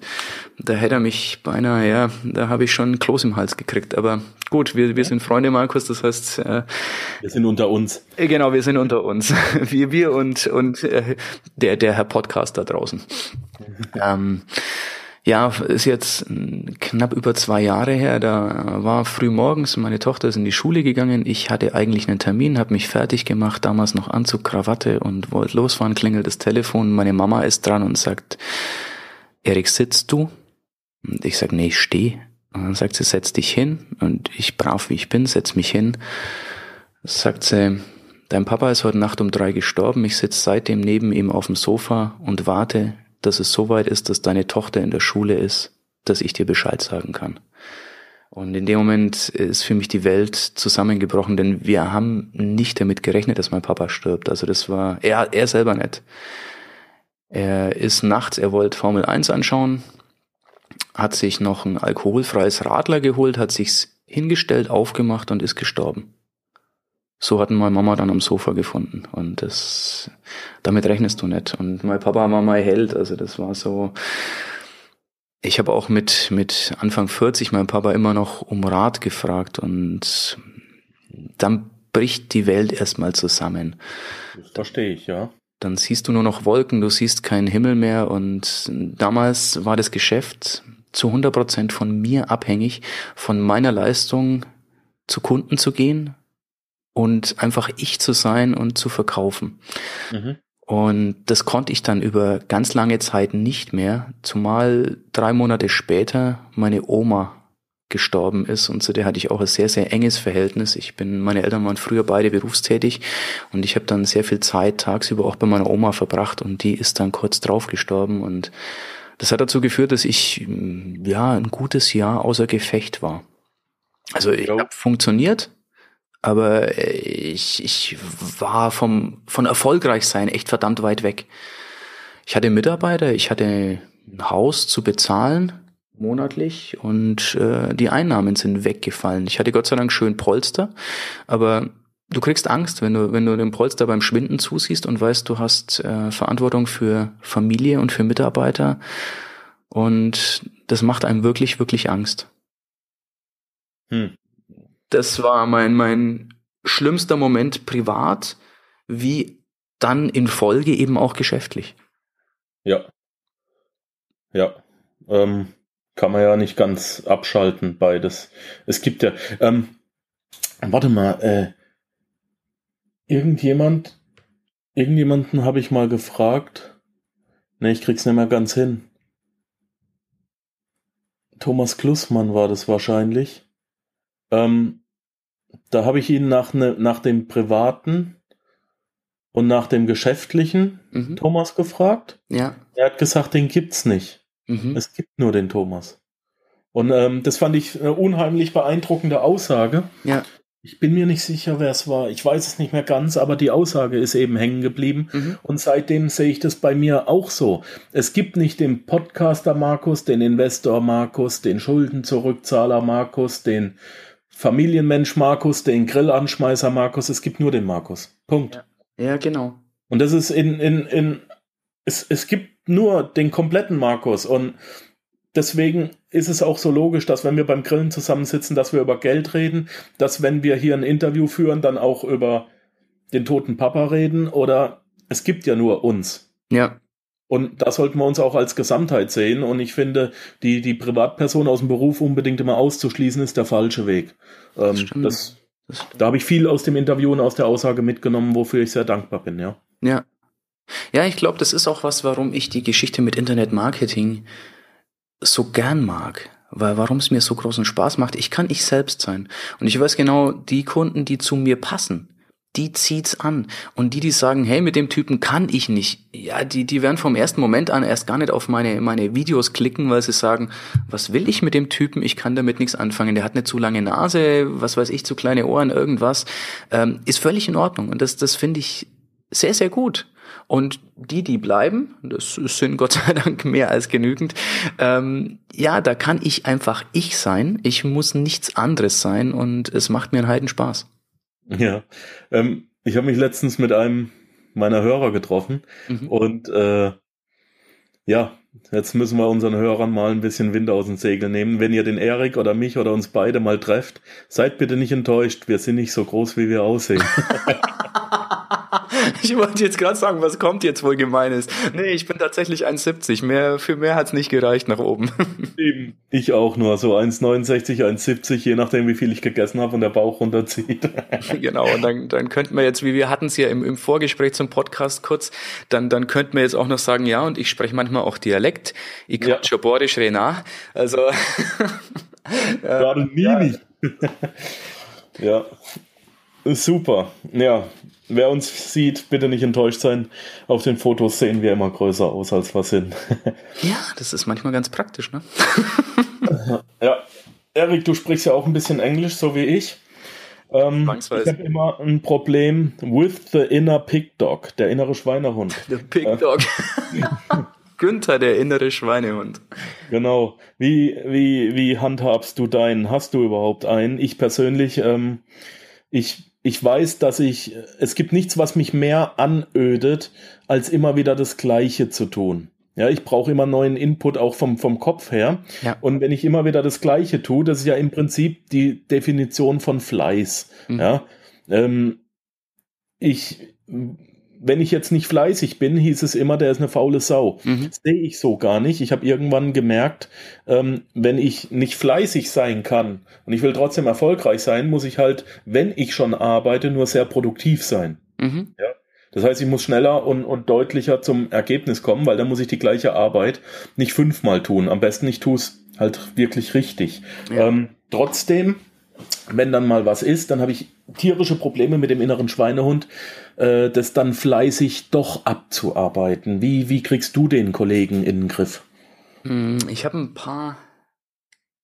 da hätte er mich beinahe, ja, da habe ich schon ein Kloß im Hals gekriegt. Aber gut, wir, wir sind Freunde, Markus, das heißt... Äh, wir sind unter uns. Äh, genau, wir sind unter uns. [LAUGHS] wir, wir und, und äh, der, der Herr Podcast da draußen. [LAUGHS] ähm, ja, ist jetzt knapp über zwei Jahre her. Da war früh morgens, meine Tochter ist in die Schule gegangen. Ich hatte eigentlich einen Termin, habe mich fertig gemacht, damals noch Anzug, Krawatte und wollte losfahren, klingelt das Telefon. Meine Mama ist dran und sagt, Erik, sitzt du? Und ich sag, nee, ich steh. Und dann sagt sie, setz dich hin. Und ich, brav wie ich bin, setz mich hin. Sagt sie, dein Papa ist heute Nacht um drei gestorben. Ich sitze seitdem neben ihm auf dem Sofa und warte, dass es so weit ist, dass deine Tochter in der Schule ist, dass ich dir Bescheid sagen kann. Und in dem Moment ist für mich die Welt zusammengebrochen, denn wir haben nicht damit gerechnet, dass mein Papa stirbt. Also das war er, er selber nicht. Er ist nachts, er wollte Formel 1 anschauen, hat sich noch ein alkoholfreies Radler geholt, hat sich's hingestellt, aufgemacht und ist gestorben so hatten meine Mama dann am Sofa gefunden. Und das, damit rechnest du nicht. Und mein Papa war mein Held. Also das war so. Ich habe auch mit, mit Anfang 40 mein Papa immer noch um Rat gefragt und dann bricht die Welt erstmal zusammen. Verstehe ich, ja. Dann siehst du nur noch Wolken, du siehst keinen Himmel mehr und damals war das Geschäft zu 100 Prozent von mir abhängig, von meiner Leistung zu Kunden zu gehen, und einfach ich zu sein und zu verkaufen. Mhm. Und das konnte ich dann über ganz lange Zeit nicht mehr, zumal drei Monate später meine Oma gestorben ist und zu der hatte ich auch ein sehr, sehr enges Verhältnis. Ich bin, meine Eltern waren früher beide berufstätig und ich habe dann sehr viel Zeit tagsüber auch bei meiner Oma verbracht und die ist dann kurz drauf gestorben und das hat dazu geführt, dass ich ja ein gutes Jahr außer Gefecht war. Also ich habe funktioniert, aber äh, ich, ich war vom, von erfolgreich sein echt verdammt weit weg. Ich hatte Mitarbeiter, ich hatte ein Haus zu bezahlen monatlich und äh, die Einnahmen sind weggefallen. Ich hatte Gott sei Dank schön Polster, aber du kriegst Angst, wenn du, wenn du dem Polster beim Schwinden zusiehst und weißt, du hast äh, Verantwortung für Familie und für Mitarbeiter und das macht einem wirklich, wirklich Angst. Hm das war mein, mein schlimmster Moment privat wie dann in Folge eben auch geschäftlich. Ja. Ja. Ähm, kann man ja nicht ganz abschalten, beides. Es gibt ja, ähm, warte mal, äh, irgendjemand, irgendjemanden habe ich mal gefragt. Ne, ich krieg's nicht mehr ganz hin. Thomas Klussmann war das wahrscheinlich. Ähm, da habe ich ihn nach, ne, nach dem privaten und nach dem geschäftlichen mhm. Thomas gefragt. Ja. Er hat gesagt, den gibt's nicht. Mhm. Es gibt nur den Thomas. Und ähm, das fand ich eine unheimlich beeindruckende Aussage. Ja. Ich bin mir nicht sicher, wer es war. Ich weiß es nicht mehr ganz, aber die Aussage ist eben hängen geblieben. Mhm. Und seitdem sehe ich das bei mir auch so. Es gibt nicht den Podcaster Markus, den Investor Markus, den Schuldenzurückzahler Markus, den Familienmensch Markus, den Grillanschmeißer Markus. Es gibt nur den Markus. Punkt. Ja, ja genau. Und das ist in, in, in, es, es gibt nur den kompletten Markus. Und deswegen ist es auch so logisch, dass wenn wir beim Grillen zusammensitzen, dass wir über Geld reden, dass wenn wir hier ein Interview führen, dann auch über den toten Papa reden oder es gibt ja nur uns. Ja. Und da sollten wir uns auch als Gesamtheit sehen. Und ich finde, die, die Privatperson aus dem Beruf unbedingt immer auszuschließen, ist der falsche Weg. Ähm, das, das da habe ich viel aus dem Interview und aus der Aussage mitgenommen, wofür ich sehr dankbar bin, ja. Ja. Ja, ich glaube, das ist auch was, warum ich die Geschichte mit Internetmarketing so gern mag. Weil warum es mir so großen Spaß macht, ich kann ich selbst sein. Und ich weiß genau, die Kunden, die zu mir passen, die zieht's an. Und die, die sagen, hey, mit dem Typen kann ich nicht, ja, die, die werden vom ersten Moment an erst gar nicht auf meine, meine Videos klicken, weil sie sagen, was will ich mit dem Typen? Ich kann damit nichts anfangen. Der hat eine zu lange Nase, was weiß ich, zu kleine Ohren, irgendwas. Ähm, ist völlig in Ordnung. Und das, das finde ich sehr, sehr gut. Und die, die bleiben, das sind Gott sei Dank mehr als genügend, ähm, ja, da kann ich einfach ich sein. Ich muss nichts anderes sein und es macht mir einen Heiden Spaß. Ja, ähm, ich habe mich letztens mit einem meiner Hörer getroffen mhm. und äh, ja, jetzt müssen wir unseren Hörern mal ein bisschen Wind aus dem Segel nehmen. Wenn ihr den Erik oder mich oder uns beide mal trefft, seid bitte nicht enttäuscht. Wir sind nicht so groß, wie wir aussehen. [LAUGHS] [LAUGHS] ich wollte jetzt gerade sagen, was kommt jetzt wohl gemeines? Nee, ich bin tatsächlich 1,70. Mehr, für mehr hat's nicht gereicht nach oben. [LAUGHS] Eben. Ich auch nur, so 1,69, 1,70, je nachdem, wie viel ich gegessen habe und der Bauch runterzieht. [LAUGHS] genau, und dann, dann könnten wir jetzt, wie wir hatten es ja im, im Vorgespräch zum Podcast kurz, dann, dann könnten wir jetzt auch noch sagen, ja, und ich spreche manchmal auch Dialekt. Ich kann ja. Borisch Renat. Also. Gerade nie nicht. ja. Super. Ja, wer uns sieht, bitte nicht enttäuscht sein. Auf den Fotos sehen wir immer größer aus, als wir sind. [LAUGHS] ja, das ist manchmal ganz praktisch, ne? ja. Erik, du sprichst ja auch ein bisschen Englisch, so wie ich. Ähm, ich habe immer ein Problem with the inner pig dog, der innere Schweinehund. Der pig dog. [LAUGHS] Günther, der innere Schweinehund. Genau. Wie, wie, wie handhabst du deinen? Hast du überhaupt einen? Ich persönlich, ähm, ich ich weiß, dass ich, es gibt nichts, was mich mehr anödet, als immer wieder das Gleiche zu tun. Ja, ich brauche immer neuen Input auch vom, vom Kopf her. Ja. Und wenn ich immer wieder das Gleiche tue, das ist ja im Prinzip die Definition von Fleiß. Mhm. Ja, ähm, ich, wenn ich jetzt nicht fleißig bin, hieß es immer, der ist eine faule Sau. Mhm. Sehe ich so gar nicht. Ich habe irgendwann gemerkt, ähm, wenn ich nicht fleißig sein kann und ich will trotzdem erfolgreich sein, muss ich halt, wenn ich schon arbeite, nur sehr produktiv sein. Mhm. Ja? Das heißt, ich muss schneller und, und deutlicher zum Ergebnis kommen, weil dann muss ich die gleiche Arbeit nicht fünfmal tun. Am besten ich tue es halt wirklich richtig. Ja. Ähm, trotzdem wenn dann mal was ist, dann habe ich tierische Probleme mit dem inneren Schweinehund, äh, das dann fleißig doch abzuarbeiten. Wie, wie kriegst du den Kollegen in den Griff? Hm, ich habe ein paar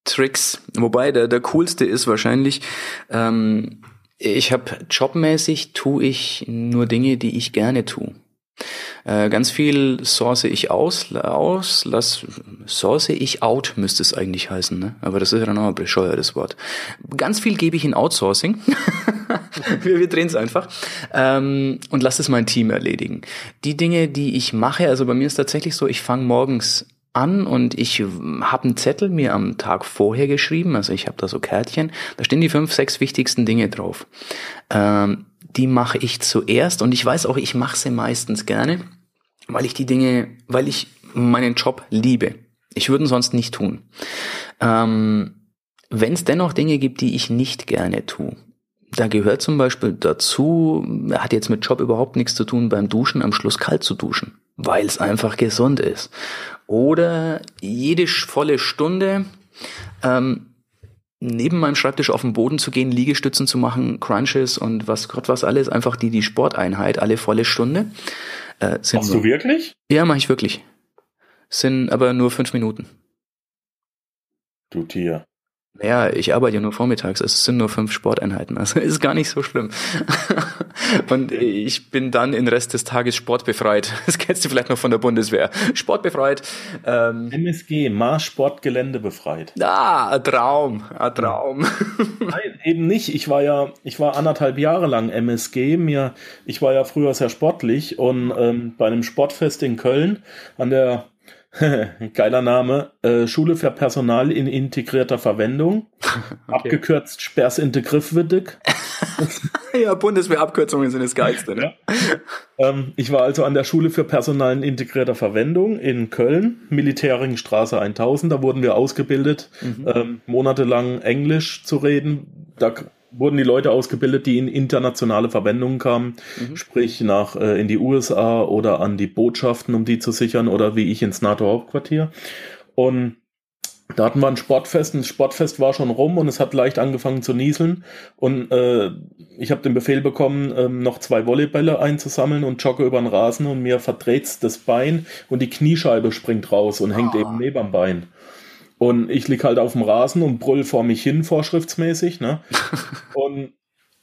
Tricks, wobei der, der coolste ist wahrscheinlich, ähm, ich habe jobmäßig tue ich nur Dinge, die ich gerne tue. Äh, ganz viel source ich aus, aus, lass, source ich out müsste es eigentlich heißen, ne? Aber das ist ja dann auch ein bescheuertes Wort. Ganz viel gebe ich in Outsourcing. [LAUGHS] wir wir drehen es einfach. Ähm, und lass es mein Team erledigen. Die Dinge, die ich mache, also bei mir ist tatsächlich so, ich fange morgens an und ich habe einen Zettel mir am Tag vorher geschrieben, also ich habe da so Kärtchen, da stehen die fünf, sechs wichtigsten Dinge drauf. Ähm, die mache ich zuerst und ich weiß auch, ich mache sie meistens gerne, weil ich die Dinge, weil ich meinen Job liebe. Ich würde ihn sonst nicht tun. Ähm, Wenn es dennoch Dinge gibt, die ich nicht gerne tue, da gehört zum Beispiel dazu, hat jetzt mit Job überhaupt nichts zu tun, beim Duschen am Schluss kalt zu duschen, weil es einfach gesund ist. Oder jede volle Stunde ähm, neben meinem Schreibtisch auf den Boden zu gehen, Liegestützen zu machen, Crunches und was Gott was alles, einfach die die Sporteinheit alle volle Stunde. Äh, sind Machst du wirklich? Ja, mache ich wirklich. Sind aber nur fünf Minuten. Du Tier. Ja, ich arbeite ja nur vormittags. Es sind nur fünf Sporteinheiten. Also [LAUGHS] ist gar nicht so schlimm. [LAUGHS] Und ich bin dann den Rest des Tages sportbefreit. [LAUGHS] Das kennst du vielleicht noch von der Bundeswehr. Sportbefreit. Ähm, MSG, Mars Sportgelände befreit. Ah, ein Traum, ein Traum. Nein, eben nicht. Ich war ja, ich war anderthalb Jahre lang MSG. Mir, ich war ja früher sehr sportlich und ähm, bei einem Sportfest in Köln an der [LAUGHS] Geiler Name. Äh, Schule für Personal in integrierter Verwendung. [LAUGHS] Okay. Abgekürzt Sperrs Integriffwiddig. [LAUGHS] ja, Bundeswehrabkürzungen sind das Geilste, ne? Ja. Ähm, ich war also an der Schule für Personal in integrierter Verwendung in Köln, Militäringstraße 1000. Da wurden wir ausgebildet, mhm. ähm, monatelang Englisch zu reden. Da wurden die Leute ausgebildet, die in internationale Verwendungen kamen, mhm. sprich nach äh, in die USA oder an die Botschaften, um die zu sichern, oder wie ich ins NATO-Hauptquartier. Und da hatten wir ein Sportfest, und das Sportfest war schon rum und es hat leicht angefangen zu nieseln. Und äh, ich habe den Befehl bekommen, ähm, noch zwei Volleybälle einzusammeln und jogge über den Rasen und mir verdreht's das Bein und die Kniescheibe springt raus und hängt oh. eben neben dem Bein. Und ich lieg halt auf dem Rasen und brüll vor mich hin, vorschriftsmäßig, ne? [LAUGHS] und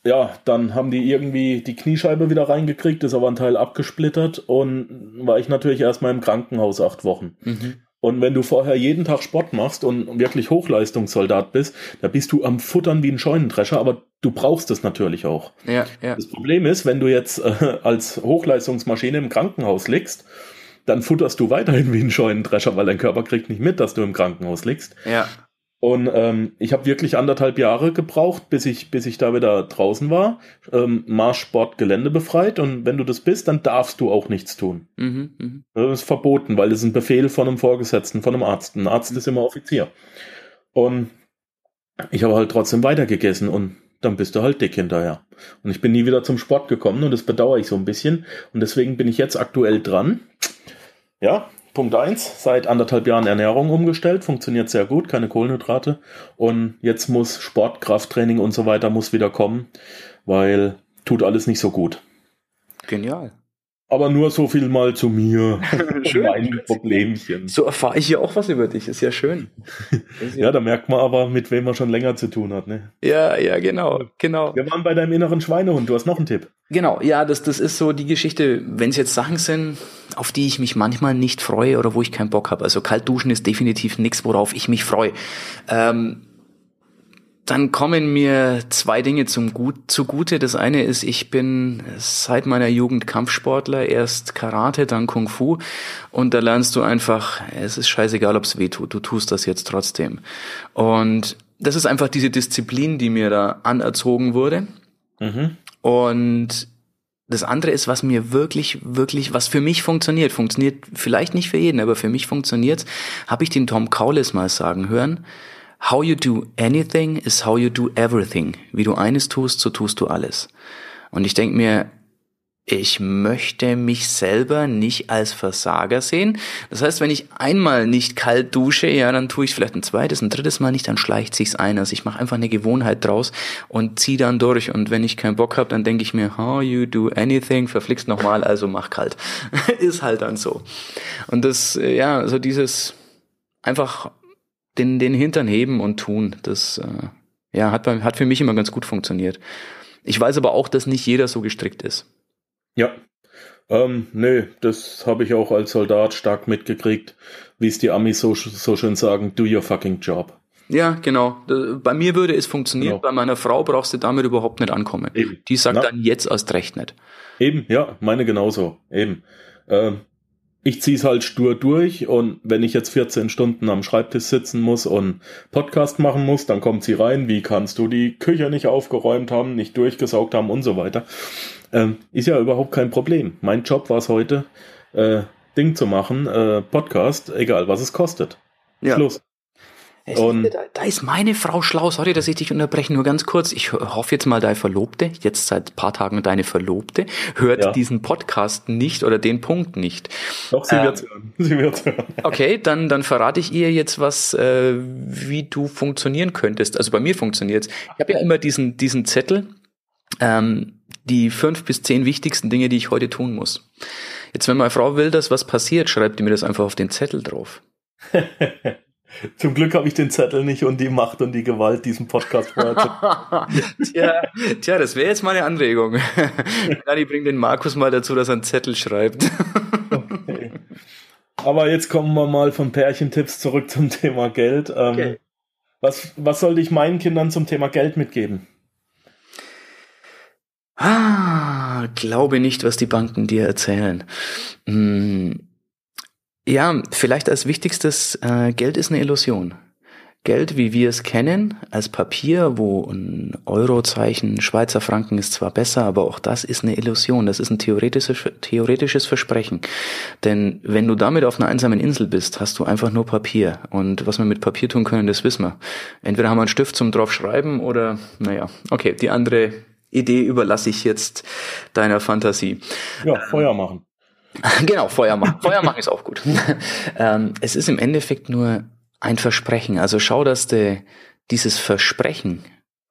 ja, dann haben die irgendwie die Kniescheibe wieder reingekriegt, ist aber ein Teil abgesplittert und war ich natürlich erstmal im Krankenhaus acht Wochen. Mhm. Und wenn du vorher jeden Tag Sport machst und wirklich Hochleistungssoldat bist, da bist du am Futtern wie ein Scheunendrescher, aber du brauchst es natürlich auch. Ja, ja. Das Problem ist, wenn du jetzt äh, als Hochleistungsmaschine im Krankenhaus liegst dann futterst du weiterhin wie ein Scheunendrescher, weil dein Körper kriegt nicht mit, dass du im Krankenhaus liegst. Ja. Und ähm, ich habe wirklich anderthalb Jahre gebraucht, bis ich, bis ich da wieder draußen war. Ähm, Marschsport Gelände befreit und wenn du das bist, dann darfst du auch nichts tun. Mhm, mh. Das ist verboten, weil das ist ein Befehl von einem Vorgesetzten, von einem Arzt. Ein Arzt ist immer Offizier. Und ich habe halt trotzdem weitergegessen und dann bist du halt dick hinterher. Und ich bin nie wieder zum Sport gekommen und das bedauere ich so ein bisschen. Und deswegen bin ich jetzt aktuell dran, ja, Punkt 1, seit anderthalb Jahren Ernährung umgestellt, funktioniert sehr gut, keine Kohlenhydrate. Und jetzt muss Sport, Krafttraining und so weiter muss wieder kommen, weil tut alles nicht so gut. Genial. Aber nur so viel mal zu mir. [LAUGHS] schön. Mein Problemchen. So erfahre ich ja auch was über dich. Ist ja schön. [LAUGHS] Ist ja, ja, da merkt man aber, mit wem man schon länger zu tun hat. Ne? Ja, ja, genau, genau. Wir waren bei deinem inneren Schweinehund. Du hast noch einen Tipp. Genau, ja, das, das ist so die Geschichte, wenn es jetzt Sachen sind, auf die ich mich manchmal nicht freue oder wo ich keinen Bock habe. Also kalt duschen ist definitiv nichts, worauf ich mich freue. Ähm, dann kommen mir zwei Dinge zum Gut, zugute. Das eine ist, ich bin seit meiner Jugend Kampfsportler, erst Karate, dann Kung Fu. Und da lernst du einfach, es ist scheißegal, ob es weh tut, du tust das jetzt trotzdem. Und das ist einfach diese Disziplin, die mir da anerzogen wurde. Mhm. Und das andere ist, was mir wirklich, wirklich, was für mich funktioniert, funktioniert vielleicht nicht für jeden, aber für mich funktioniert, habe ich den Tom Kaulis mal sagen hören. How you do anything is how you do everything. Wie du eines tust, so tust du alles. Und ich denke mir, ich möchte mich selber nicht als Versager sehen. Das heißt, wenn ich einmal nicht kalt dusche, ja, dann tue ich vielleicht ein zweites, ein drittes Mal nicht, dann schleicht sich's ein. Also ich mache einfach eine Gewohnheit draus und zieh dann durch. Und wenn ich keinen Bock habe, dann denke ich mir, how you do anything, verflixt nochmal, also mach kalt. [LAUGHS] Ist halt dann so. Und das, ja, so dieses einfach den, den Hintern heben und tun. Das äh, ja, hat, hat für mich immer ganz gut funktioniert. Ich weiß aber auch, dass nicht jeder so gestrickt ist. Ja. Ähm, nö, das habe ich auch als Soldat stark mitgekriegt, wie es die Amis so, so schön sagen, do your fucking job. Ja, genau. Bei mir würde es funktionieren, genau. bei meiner Frau brauchst du damit überhaupt nicht ankommen. Eben. Die sagt Na? dann jetzt erst recht nicht. Eben, ja, meine genauso. Eben. Ähm, ich ziehe es halt stur durch und wenn ich jetzt 14 Stunden am Schreibtisch sitzen muss und Podcast machen muss, dann kommt sie rein, wie kannst du die Küche nicht aufgeräumt haben, nicht durchgesaugt haben und so weiter. Ähm, ist ja überhaupt kein Problem. Mein Job war es heute, äh, Ding zu machen, äh, Podcast, egal was es kostet. Ja. Schluss. Und da, da, ist meine Frau schlau. Sorry, dass ich dich unterbreche. Nur ganz kurz. Ich hoffe jetzt mal, deine Verlobte, jetzt seit paar Tagen deine Verlobte, hört ja. diesen Podcast nicht oder den Punkt nicht. Doch, sie ähm, [LAUGHS] wird hören. Sie wird's hören. Okay, dann, dann verrate ich ihr jetzt was, äh, wie du funktionieren könntest. Also bei mir funktioniert's. Ich habe ja immer diesen, diesen Zettel, ähm, die fünf bis zehn wichtigsten Dinge, die ich heute tun muss. Jetzt, wenn meine Frau will, dass was passiert, schreibt die mir das einfach auf den Zettel drauf. [LAUGHS] Zum Glück habe ich den Zettel nicht und die Macht und die Gewalt, diesen Podcast vorher zu. [LAUGHS] tja, tja, das wäre jetzt mal eine Anregung. [LAUGHS] Dani bringt den Markus mal dazu, dass er einen Zettel schreibt. okay. Aber jetzt kommen wir mal von Pärchentipps zurück zum Thema Geld. Ähm, okay. was, was sollte ich meinen Kindern zum Thema Geld mitgeben? Ah, glaube nicht, was die Banken dir erzählen. Hm ja, vielleicht als wichtigstes, äh, Geld ist eine Illusion. Geld, wie wir es kennen, als Papier, wo ein Eurozeichen, Schweizer Franken ist zwar besser, aber auch das ist eine Illusion. Das ist ein theoretisches, theoretisches Versprechen. Denn wenn du damit auf einer einsamen Insel bist, hast du einfach nur Papier. Und was wir mit Papier tun können, das wissen wir. Entweder haben wir einen Stift zum draufschreiben oder, naja, okay, die andere Idee überlasse ich jetzt deiner Fantasie. Ja, Feuer machen. [LAUGHS] Genau, Feuer machen. Feuer machen ist auch gut. [LAUGHS] ähm, es ist im Endeffekt nur ein Versprechen. Also schau, dass du dieses Versprechen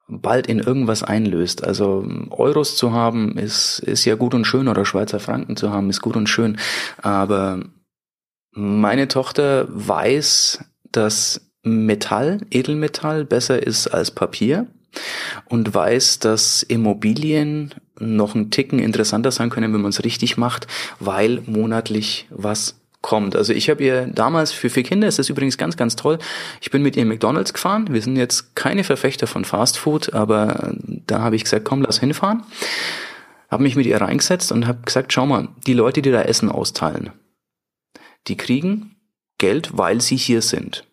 bald in irgendwas einlöst. Also Euros zu haben ist, ist ja gut und schön oder Schweizer Franken zu haben ist gut und schön. Aber meine Tochter weiß, dass Metall, Edelmetall besser ist als Papier und weiß, dass Immobilien noch ein Ticken interessanter sein können, wenn man es richtig macht, weil monatlich was kommt. Also ich habe ihr damals für vier Kinder, ist das übrigens ganz, ganz toll. Ich bin mit ihr McDonalds gefahren. Wir sind jetzt keine Verfechter von Fast Food, aber da habe ich gesagt, komm, lass hinfahren. Habe mich mit ihr reingesetzt und habe gesagt, schau mal, die Leute, die da Essen austeilen, die kriegen Geld, weil sie hier sind.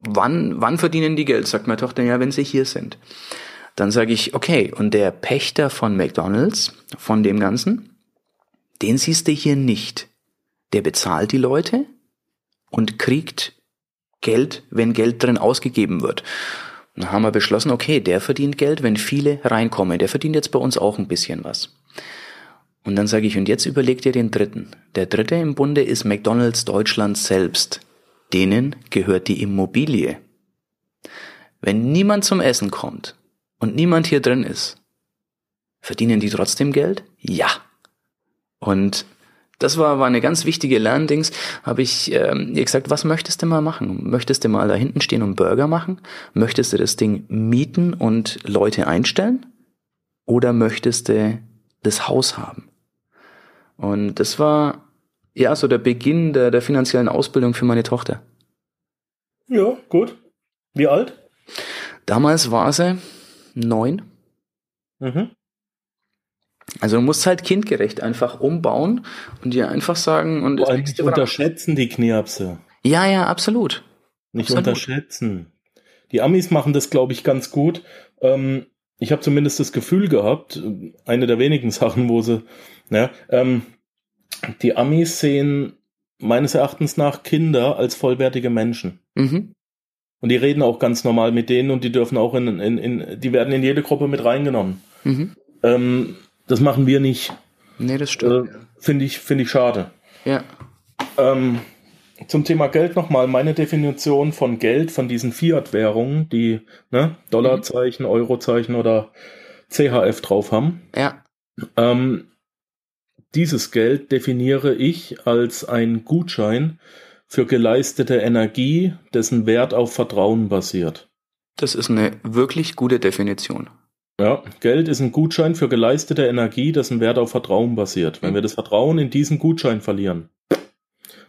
Wann, wann verdienen die Geld? Sagt meine Tochter, ja, wenn sie hier sind. Dann sage ich, okay, und der Pächter von McDonald's, von dem Ganzen, den siehst du hier nicht. Der bezahlt die Leute und kriegt Geld, wenn Geld drin ausgegeben wird. dann haben wir beschlossen, okay, der verdient Geld, wenn viele reinkommen. Der verdient jetzt bei uns auch ein bisschen was. Und dann sage ich, und jetzt überleg dir den dritten. Der dritte im Bunde ist McDonald's Deutschland selbst. Denen gehört die Immobilie. Wenn niemand zum Essen kommt, und niemand hier drin ist, verdienen die trotzdem Geld? Ja. Und das war, war eine ganz wichtige Lerndings. Habe ich ähm, ihr gesagt, was möchtest du mal machen? Möchtest du mal da hinten stehen und Burger machen? Möchtest du das Ding mieten und Leute einstellen? Oder möchtest du das Haus haben? Und das war ja so der Beginn der, der finanziellen Ausbildung für meine Tochter. Ja, gut. Wie alt? Damals war sie neun. Mhm. Also du musst halt kindgerecht einfach umbauen und dir einfach sagen und Vor allem nicht unterschätzen die Knirpse. Ja, ja, absolut. Nicht absolut. unterschätzen. Die Amis machen das, glaube ich, ganz gut. Ähm, ich habe zumindest das Gefühl gehabt, eine der wenigen [LAUGHS] Sachen, wo sie, ja, ähm, die Amis sehen meines Erachtens nach Kinder als vollwertige Menschen. Mhm. Und die reden auch ganz normal mit denen und die dürfen auch in, in, in die werden in jede Gruppe mit reingenommen. Mhm. Ähm, das machen wir nicht. Nee, das stimmt. Äh, Finde ich, finde ich schade. Ja. Ähm, zum Thema Geld nochmal, meine Definition von Geld, von diesen Fiat-Währungen, die ne, Dollarzeichen, mhm. Eurozeichen oder CHF drauf haben. Ja. Ähm, dieses Geld definiere ich als ein Gutschein für geleistete Energie, dessen Wert auf Vertrauen basiert. Das ist eine wirklich gute Definition. Ja, Geld ist ein Gutschein für geleistete Energie, dessen Wert auf Vertrauen basiert. Wenn mhm. wir das Vertrauen in diesen Gutschein verlieren,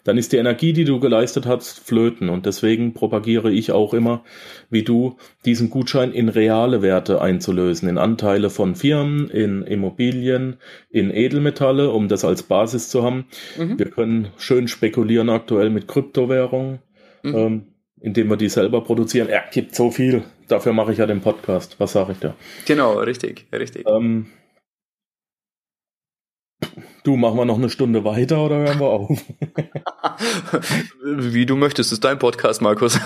dann ist die Energie, die du geleistet hast, flöten. Und deswegen propagiere ich auch immer, wie du, diesen Gutschein in reale Werte einzulösen, in Anteile von Firmen, in Immobilien, in Edelmetalle, um das als Basis zu haben. Mhm. Wir können schön spekulieren aktuell mit Kryptowährungen, mhm. ähm, indem wir die selber produzieren. Er gibt so viel. Dafür mache ich ja den Podcast. Was sage ich da? Genau, richtig, richtig. Ähm, Du, machen wir noch eine Stunde weiter oder hören wir auf? Wie du möchtest, ist dein Podcast, Markus.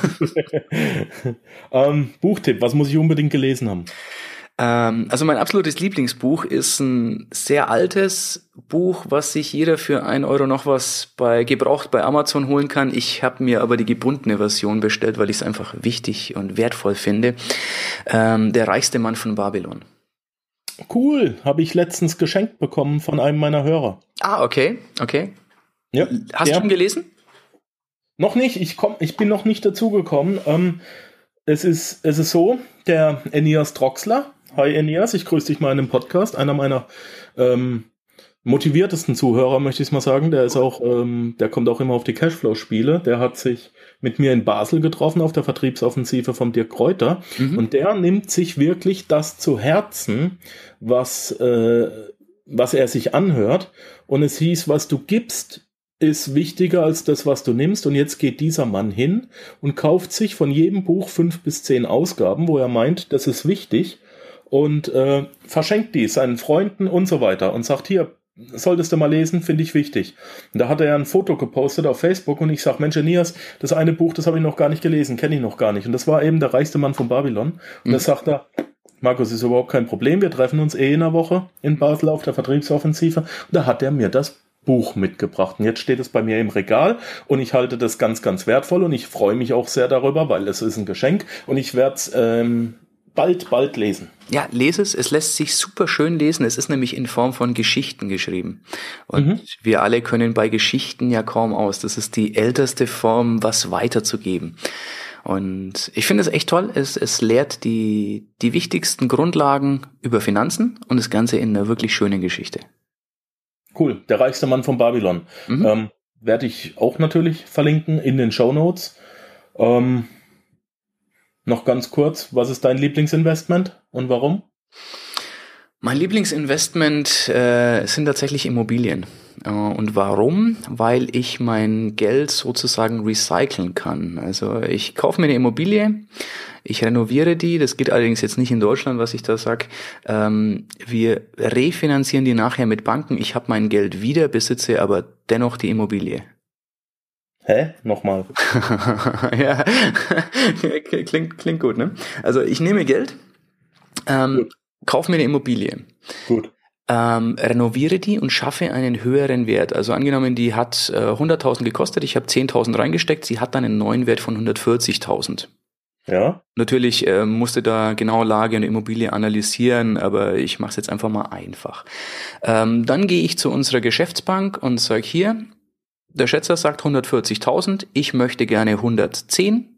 [LAUGHS] ähm, Buchtipp, was muss ich unbedingt gelesen haben? Ähm, also mein absolutes Lieblingsbuch ist ein sehr altes Buch, was sich jeder für ein Euro noch was bei gebraucht bei Amazon holen kann. Ich habe mir aber die gebundene Version bestellt, weil ich es einfach wichtig und wertvoll finde. Ähm, der reichste Mann von Babylon. Cool, habe ich letztens geschenkt bekommen von einem meiner Hörer. Ah, okay, okay. Ja, Hast ja. du ihn gelesen? Noch nicht, ich, komm, ich bin noch nicht dazugekommen. Ähm, es, ist, es ist so, der Enias Troxler, hi Enias, ich grüße dich mal in dem Podcast, einer meiner ähm, motiviertesten Zuhörer, möchte ich mal sagen. Der ist auch, ähm, der kommt auch immer auf die Cashflow-Spiele. Der hat sich mit mir in Basel getroffen auf der Vertriebsoffensive von Dirk Kräuter. Mhm. Und der nimmt sich wirklich das zu Herzen, was, äh, was er sich anhört. Und es hieß, was du gibst, ist wichtiger als das, was du nimmst. Und jetzt geht dieser Mann hin und kauft sich von jedem Buch fünf bis zehn Ausgaben, wo er meint, das ist wichtig und äh, verschenkt die seinen Freunden und so weiter und sagt hier, solltest du mal lesen, finde ich wichtig. Und da hat er ja ein Foto gepostet auf Facebook und ich sage, Mensch, Enias, das eine Buch, das habe ich noch gar nicht gelesen, kenne ich noch gar nicht. Und das war eben der reichste Mann von Babylon. Und mhm. da sagt er, Markus, ist überhaupt kein Problem, wir treffen uns eh in der Woche in Basel auf der Vertriebsoffensive. Und da hat er mir das Buch mitgebracht. Und jetzt steht es bei mir im Regal und ich halte das ganz, ganz wertvoll und ich freue mich auch sehr darüber, weil es ist ein Geschenk und ich werde es ähm, bald, bald lesen. Ja, lese es. Es lässt sich super schön lesen. Es ist nämlich in Form von Geschichten geschrieben. Und mhm. wir alle können bei Geschichten ja kaum aus. Das ist die älteste Form, was weiterzugeben. Und ich finde es echt toll. Es, es lehrt die, die wichtigsten Grundlagen über Finanzen und das Ganze in einer wirklich schönen Geschichte. Cool. Der reichste Mann von Babylon. Mhm. Ähm, Werde ich auch natürlich verlinken in den Show Notes. Ähm, noch ganz kurz, was ist dein Lieblingsinvestment und warum? Mein Lieblingsinvestment äh, sind tatsächlich Immobilien. Äh, und warum? Weil ich mein Geld sozusagen recyceln kann. Also ich kaufe mir eine Immobilie, ich renoviere die, das geht allerdings jetzt nicht in Deutschland, was ich da sag. Ähm, wir refinanzieren die nachher mit Banken. Ich habe mein Geld wieder, besitze aber dennoch die Immobilie. Hä? Nochmal. [LAUGHS] ja, klingt, klingt gut, ne? Also ich nehme Geld, ähm, kaufe mir eine Immobilie. Gut. Ähm, renoviere die und schaffe einen höheren Wert. Also angenommen, die hat äh, 100.000 gekostet, ich habe 10.000 reingesteckt, sie hat dann einen neuen Wert von 140.000. Ja. Natürlich äh, musste da genau Lage und Immobilie analysieren, aber ich mache es jetzt einfach mal einfach. Ähm, dann gehe ich zu unserer Geschäftsbank und sage hier, der Schätzer sagt 140.000, ich möchte gerne 110.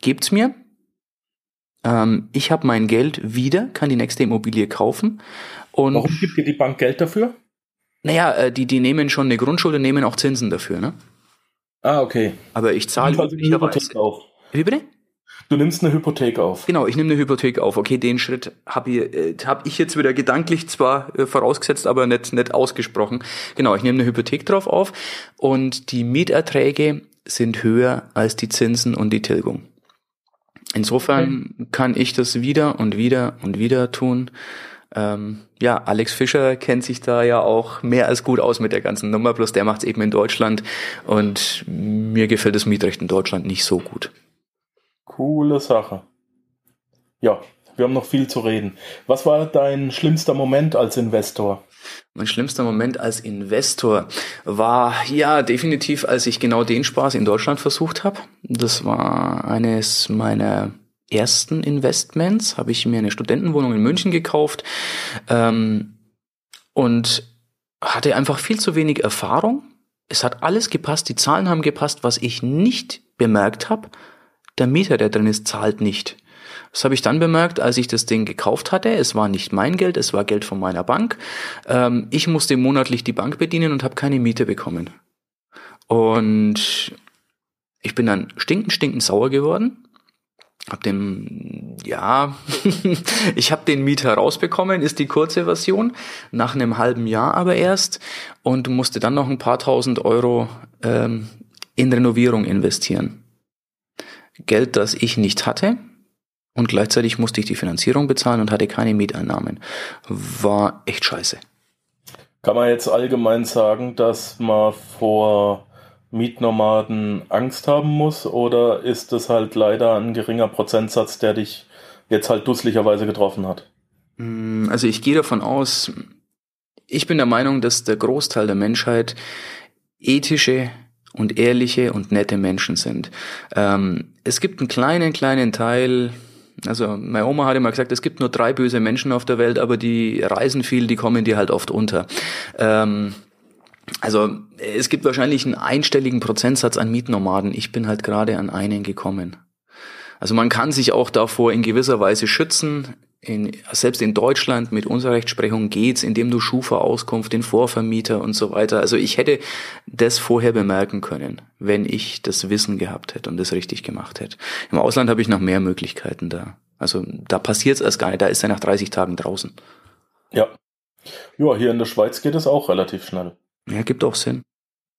Gebt's mir. Ähm, ich habe mein Geld wieder, kann die nächste Immobilie kaufen. Und Warum gibt dir die Bank Geld dafür? Naja, äh, die, die nehmen schon eine Grundschuld und nehmen auch Zinsen dafür, ne? Ah, okay. Aber ich zahle. Wie bitte? Du nimmst eine Hypothek auf. Genau, ich nehme eine Hypothek auf. Okay, den Schritt habe ich, äh, hab ich jetzt wieder gedanklich zwar äh, vorausgesetzt, aber nicht, nicht ausgesprochen. Genau, ich nehme eine Hypothek drauf auf und die Mieterträge sind höher als die Zinsen und die Tilgung. Insofern okay. kann ich das wieder und wieder und wieder tun. Ähm, ja, Alex Fischer kennt sich da ja auch mehr als gut aus mit der ganzen Nummer, bloß der macht es eben in Deutschland und mir gefällt das Mietrecht in Deutschland nicht so gut. Coole Sache. Ja, wir haben noch viel zu reden. Was war dein schlimmster Moment als Investor? Mein schlimmster Moment als Investor war ja definitiv, als ich genau den Spaß in Deutschland versucht habe. Das war eines meiner ersten Investments. Habe ich mir eine Studentenwohnung in München gekauft ähm, und hatte einfach viel zu wenig Erfahrung. Es hat alles gepasst, die Zahlen haben gepasst. Was ich nicht bemerkt habe, der Mieter, der drin ist, zahlt nicht. Das habe ich dann bemerkt, als ich das Ding gekauft hatte. Es war nicht mein Geld, es war Geld von meiner Bank. Ähm, ich musste monatlich die Bank bedienen und habe keine Miete bekommen. Und ich bin dann stinkend, stinkend sauer geworden. Hab den, ja, [LAUGHS] ich habe den Mieter rausbekommen, ist die kurze Version, nach einem halben Jahr aber erst und musste dann noch ein paar tausend Euro ähm, in Renovierung investieren. Geld, das ich nicht hatte und gleichzeitig musste ich die Finanzierung bezahlen und hatte keine Mieteinnahmen. War echt scheiße. Kann man jetzt allgemein sagen, dass man vor Mietnomaden Angst haben muss oder ist es halt leider ein geringer Prozentsatz, der dich jetzt halt dusseligerweise getroffen hat? Mm, also ich gehe davon aus, ich bin der Meinung, dass der Großteil der Menschheit ethische und ehrliche und nette Menschen sind. Ähm, es gibt einen kleinen, kleinen Teil, also meine Oma hat immer gesagt, es gibt nur drei böse Menschen auf der Welt, aber die reisen viel, die kommen dir halt oft unter. Ähm, also es gibt wahrscheinlich einen einstelligen Prozentsatz an Mietnomaden. Ich bin halt gerade an einen gekommen. Also man kann sich auch davor in gewisser Weise schützen. In, selbst in Deutschland mit unserer Rechtsprechung geht's, indem du Schufa-Auskunft, den Vorvermieter und so weiter. Also ich hätte das vorher bemerken können, wenn ich das Wissen gehabt hätte und das richtig gemacht hätte. Im Ausland habe ich noch mehr Möglichkeiten da. Also da passiert's erst gar nicht. Da ist er nach 30 Tagen draußen. Ja. Ja, hier in der Schweiz geht es auch relativ schnell. Ja, gibt auch Sinn.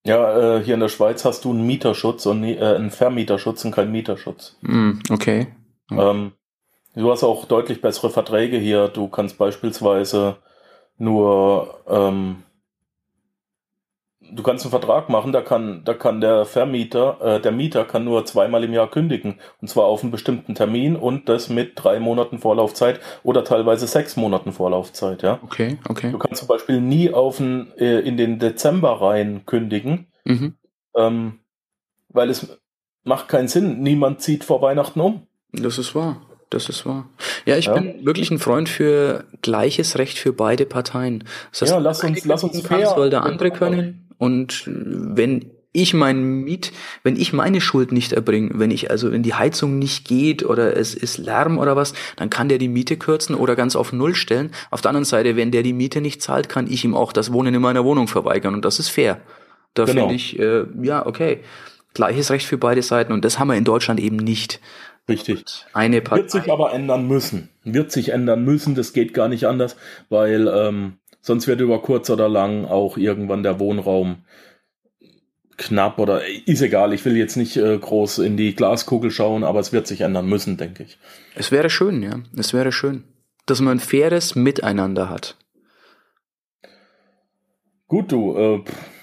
Ja, äh, hier in der Schweiz hast du einen Mieterschutz und äh, einen Vermieterschutz und keinen Mieterschutz. Mm, okay. Ähm, du hast auch deutlich bessere Verträge hier. Du kannst beispielsweise nur ähm, du kannst einen Vertrag machen, da kann, da kann der Vermieter, äh, der Mieter kann nur zweimal im Jahr kündigen. Und zwar auf einen bestimmten Termin und das mit drei Monaten Vorlaufzeit oder teilweise sechs Monaten Vorlaufzeit, ja. Okay, okay. Du kannst zum Beispiel nie auf einen, äh, in den Dezember rein kündigen, Mhm. ähm, weil es macht keinen Sinn. Niemand zieht vor Weihnachten um. Das ist wahr. Das ist wahr. Ja, ich Ja. bin wirklich ein Freund für gleiches Recht für beide Parteien. Das Ja, lass uns- lass uns kann, fair- soll der andere können. Und wenn ich mein Miet, wenn ich meine Schuld nicht erbringe, wenn ich also wenn die Heizung nicht geht oder es ist Lärm oder was, dann kann der die Miete kürzen oder ganz auf Null stellen. Auf der anderen Seite, wenn der die Miete nicht zahlt, kann ich ihm auch das Wohnen in meiner Wohnung verweigern und das ist fair. Da Genau. finde ich, äh, ja, okay. Gleiches Recht für beide Seiten und das haben wir in Deutschland eben nicht. Richtig. Eine Partei. Wird sich aber ändern müssen. Wird sich ändern müssen, das geht gar nicht anders, weil ähm, sonst wird über kurz oder lang auch irgendwann der Wohnraum knapp oder ist egal. Ich will jetzt nicht äh, groß in die Glaskugel schauen, aber es wird sich ändern müssen, denke ich. Es wäre schön, ja. Es wäre schön, dass man ein faires Miteinander hat. Gut, du. Äh, pff.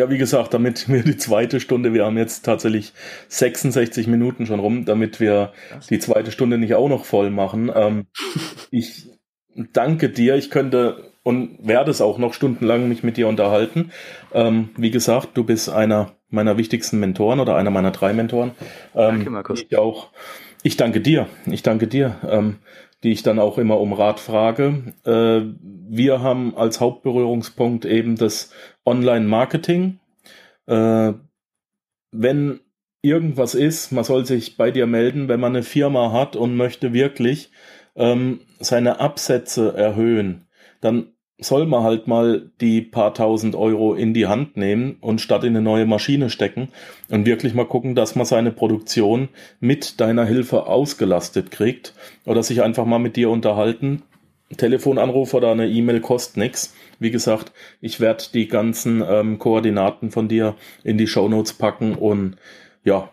Ja, wie gesagt, damit [LAUGHS] wir die zweite Stunde, wir haben jetzt tatsächlich 66 Minuten schon rum, damit wir die zweite Stunde nicht auch noch voll machen. Ähm, [LAUGHS] ich danke dir. Ich könnte und werde es auch noch stundenlang mich mit dir unterhalten. Ähm, wie gesagt, du bist einer meiner wichtigsten Mentoren oder einer meiner drei Mentoren. Ähm, Danke, Markus. Ich auch. Ich danke dir. Ich danke dir. Ähm, die ich dann auch immer um Rat frage. Äh, wir haben als Hauptberührungspunkt eben das Online-Marketing. Äh, wenn irgendwas ist, man soll sich bei dir melden, wenn man eine Firma hat und möchte wirklich ähm, seine Absätze erhöhen, dann soll man halt mal die paar tausend Euro in die Hand nehmen und statt in eine neue Maschine stecken und wirklich mal gucken, dass man seine Produktion mit deiner Hilfe ausgelastet kriegt oder sich einfach mal mit dir unterhalten. Telefonanruf oder eine E-Mail kostet nix. Wie gesagt, ich werde die ganzen ähm, Koordinaten von dir in die Shownotes packen und ja,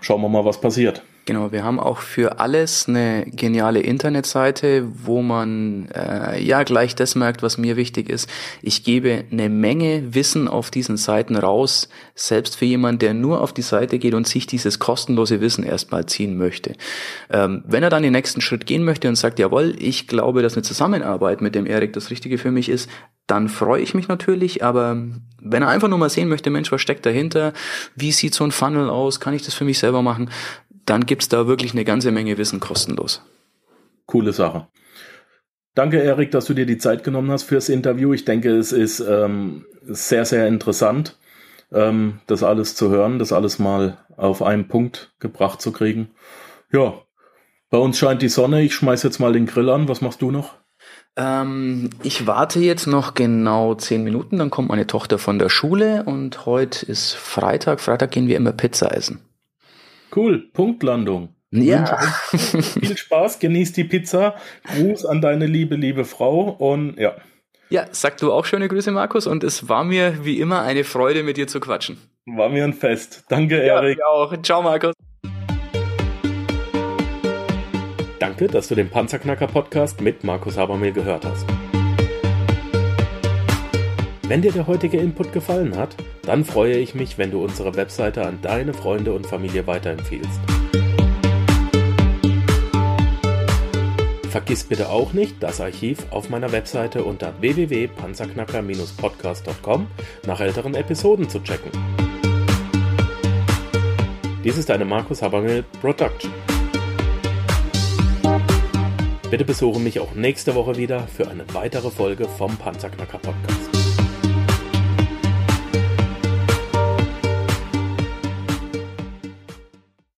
schauen wir mal, was passiert. Genau, wir haben auch für alles eine geniale Internetseite, wo man äh, ja gleich das merkt, was mir wichtig ist. Ich gebe eine Menge Wissen auf diesen Seiten raus, selbst für jemanden, der nur auf die Seite geht und sich dieses kostenlose Wissen erstmal ziehen möchte. Ähm, wenn er dann den nächsten Schritt gehen möchte und sagt, jawohl, ich glaube, dass eine Zusammenarbeit mit dem Erik das Richtige für mich ist, dann freue ich mich natürlich, aber wenn er einfach nur mal sehen möchte, Mensch, was steckt dahinter? Wie sieht so ein Funnel aus? Kann ich das für mich selber machen? Dann gibt's da wirklich eine ganze Menge Wissen kostenlos. Coole Sache. Danke, Erik, dass du dir die Zeit genommen hast fürs Interview. Ich denke, es ist ähm, sehr, sehr interessant, ähm, das alles zu hören, das alles mal auf einen Punkt gebracht zu kriegen. Ja, bei uns scheint die Sonne. Ich schmeiß jetzt mal den Grill an. Was machst du noch? Ähm, ich warte jetzt noch genau zehn Minuten, dann kommt meine Tochter von der Schule und heute ist Freitag. Freitag gehen wir immer Pizza essen. Cool, Punktlandung. Ja. Viel Spaß, genieß die Pizza. Gruß an deine liebe, liebe Frau und ja. Ja, sag du auch schöne Grüße, Markus, und es war mir wie immer eine Freude, mit dir zu quatschen. War mir ein Fest. Danke, Ja, Erik. ich auch. Ciao, Markus. Danke, dass du den Panzerknacker-Podcast mit Markus Habermehl gehört hast. Wenn dir der heutige Input gefallen hat, dann freue ich mich, wenn du unsere Webseite an deine Freunde und Familie weiterempfehlst. Vergiss bitte auch nicht, das Archiv auf meiner Webseite unter www.panzerknacker-podcast.com nach älteren Episoden zu checken. Dies ist eine Markus Habermehl Production. Bitte besuche mich auch nächste Woche wieder für eine weitere Folge vom Panzerknacker Podcast.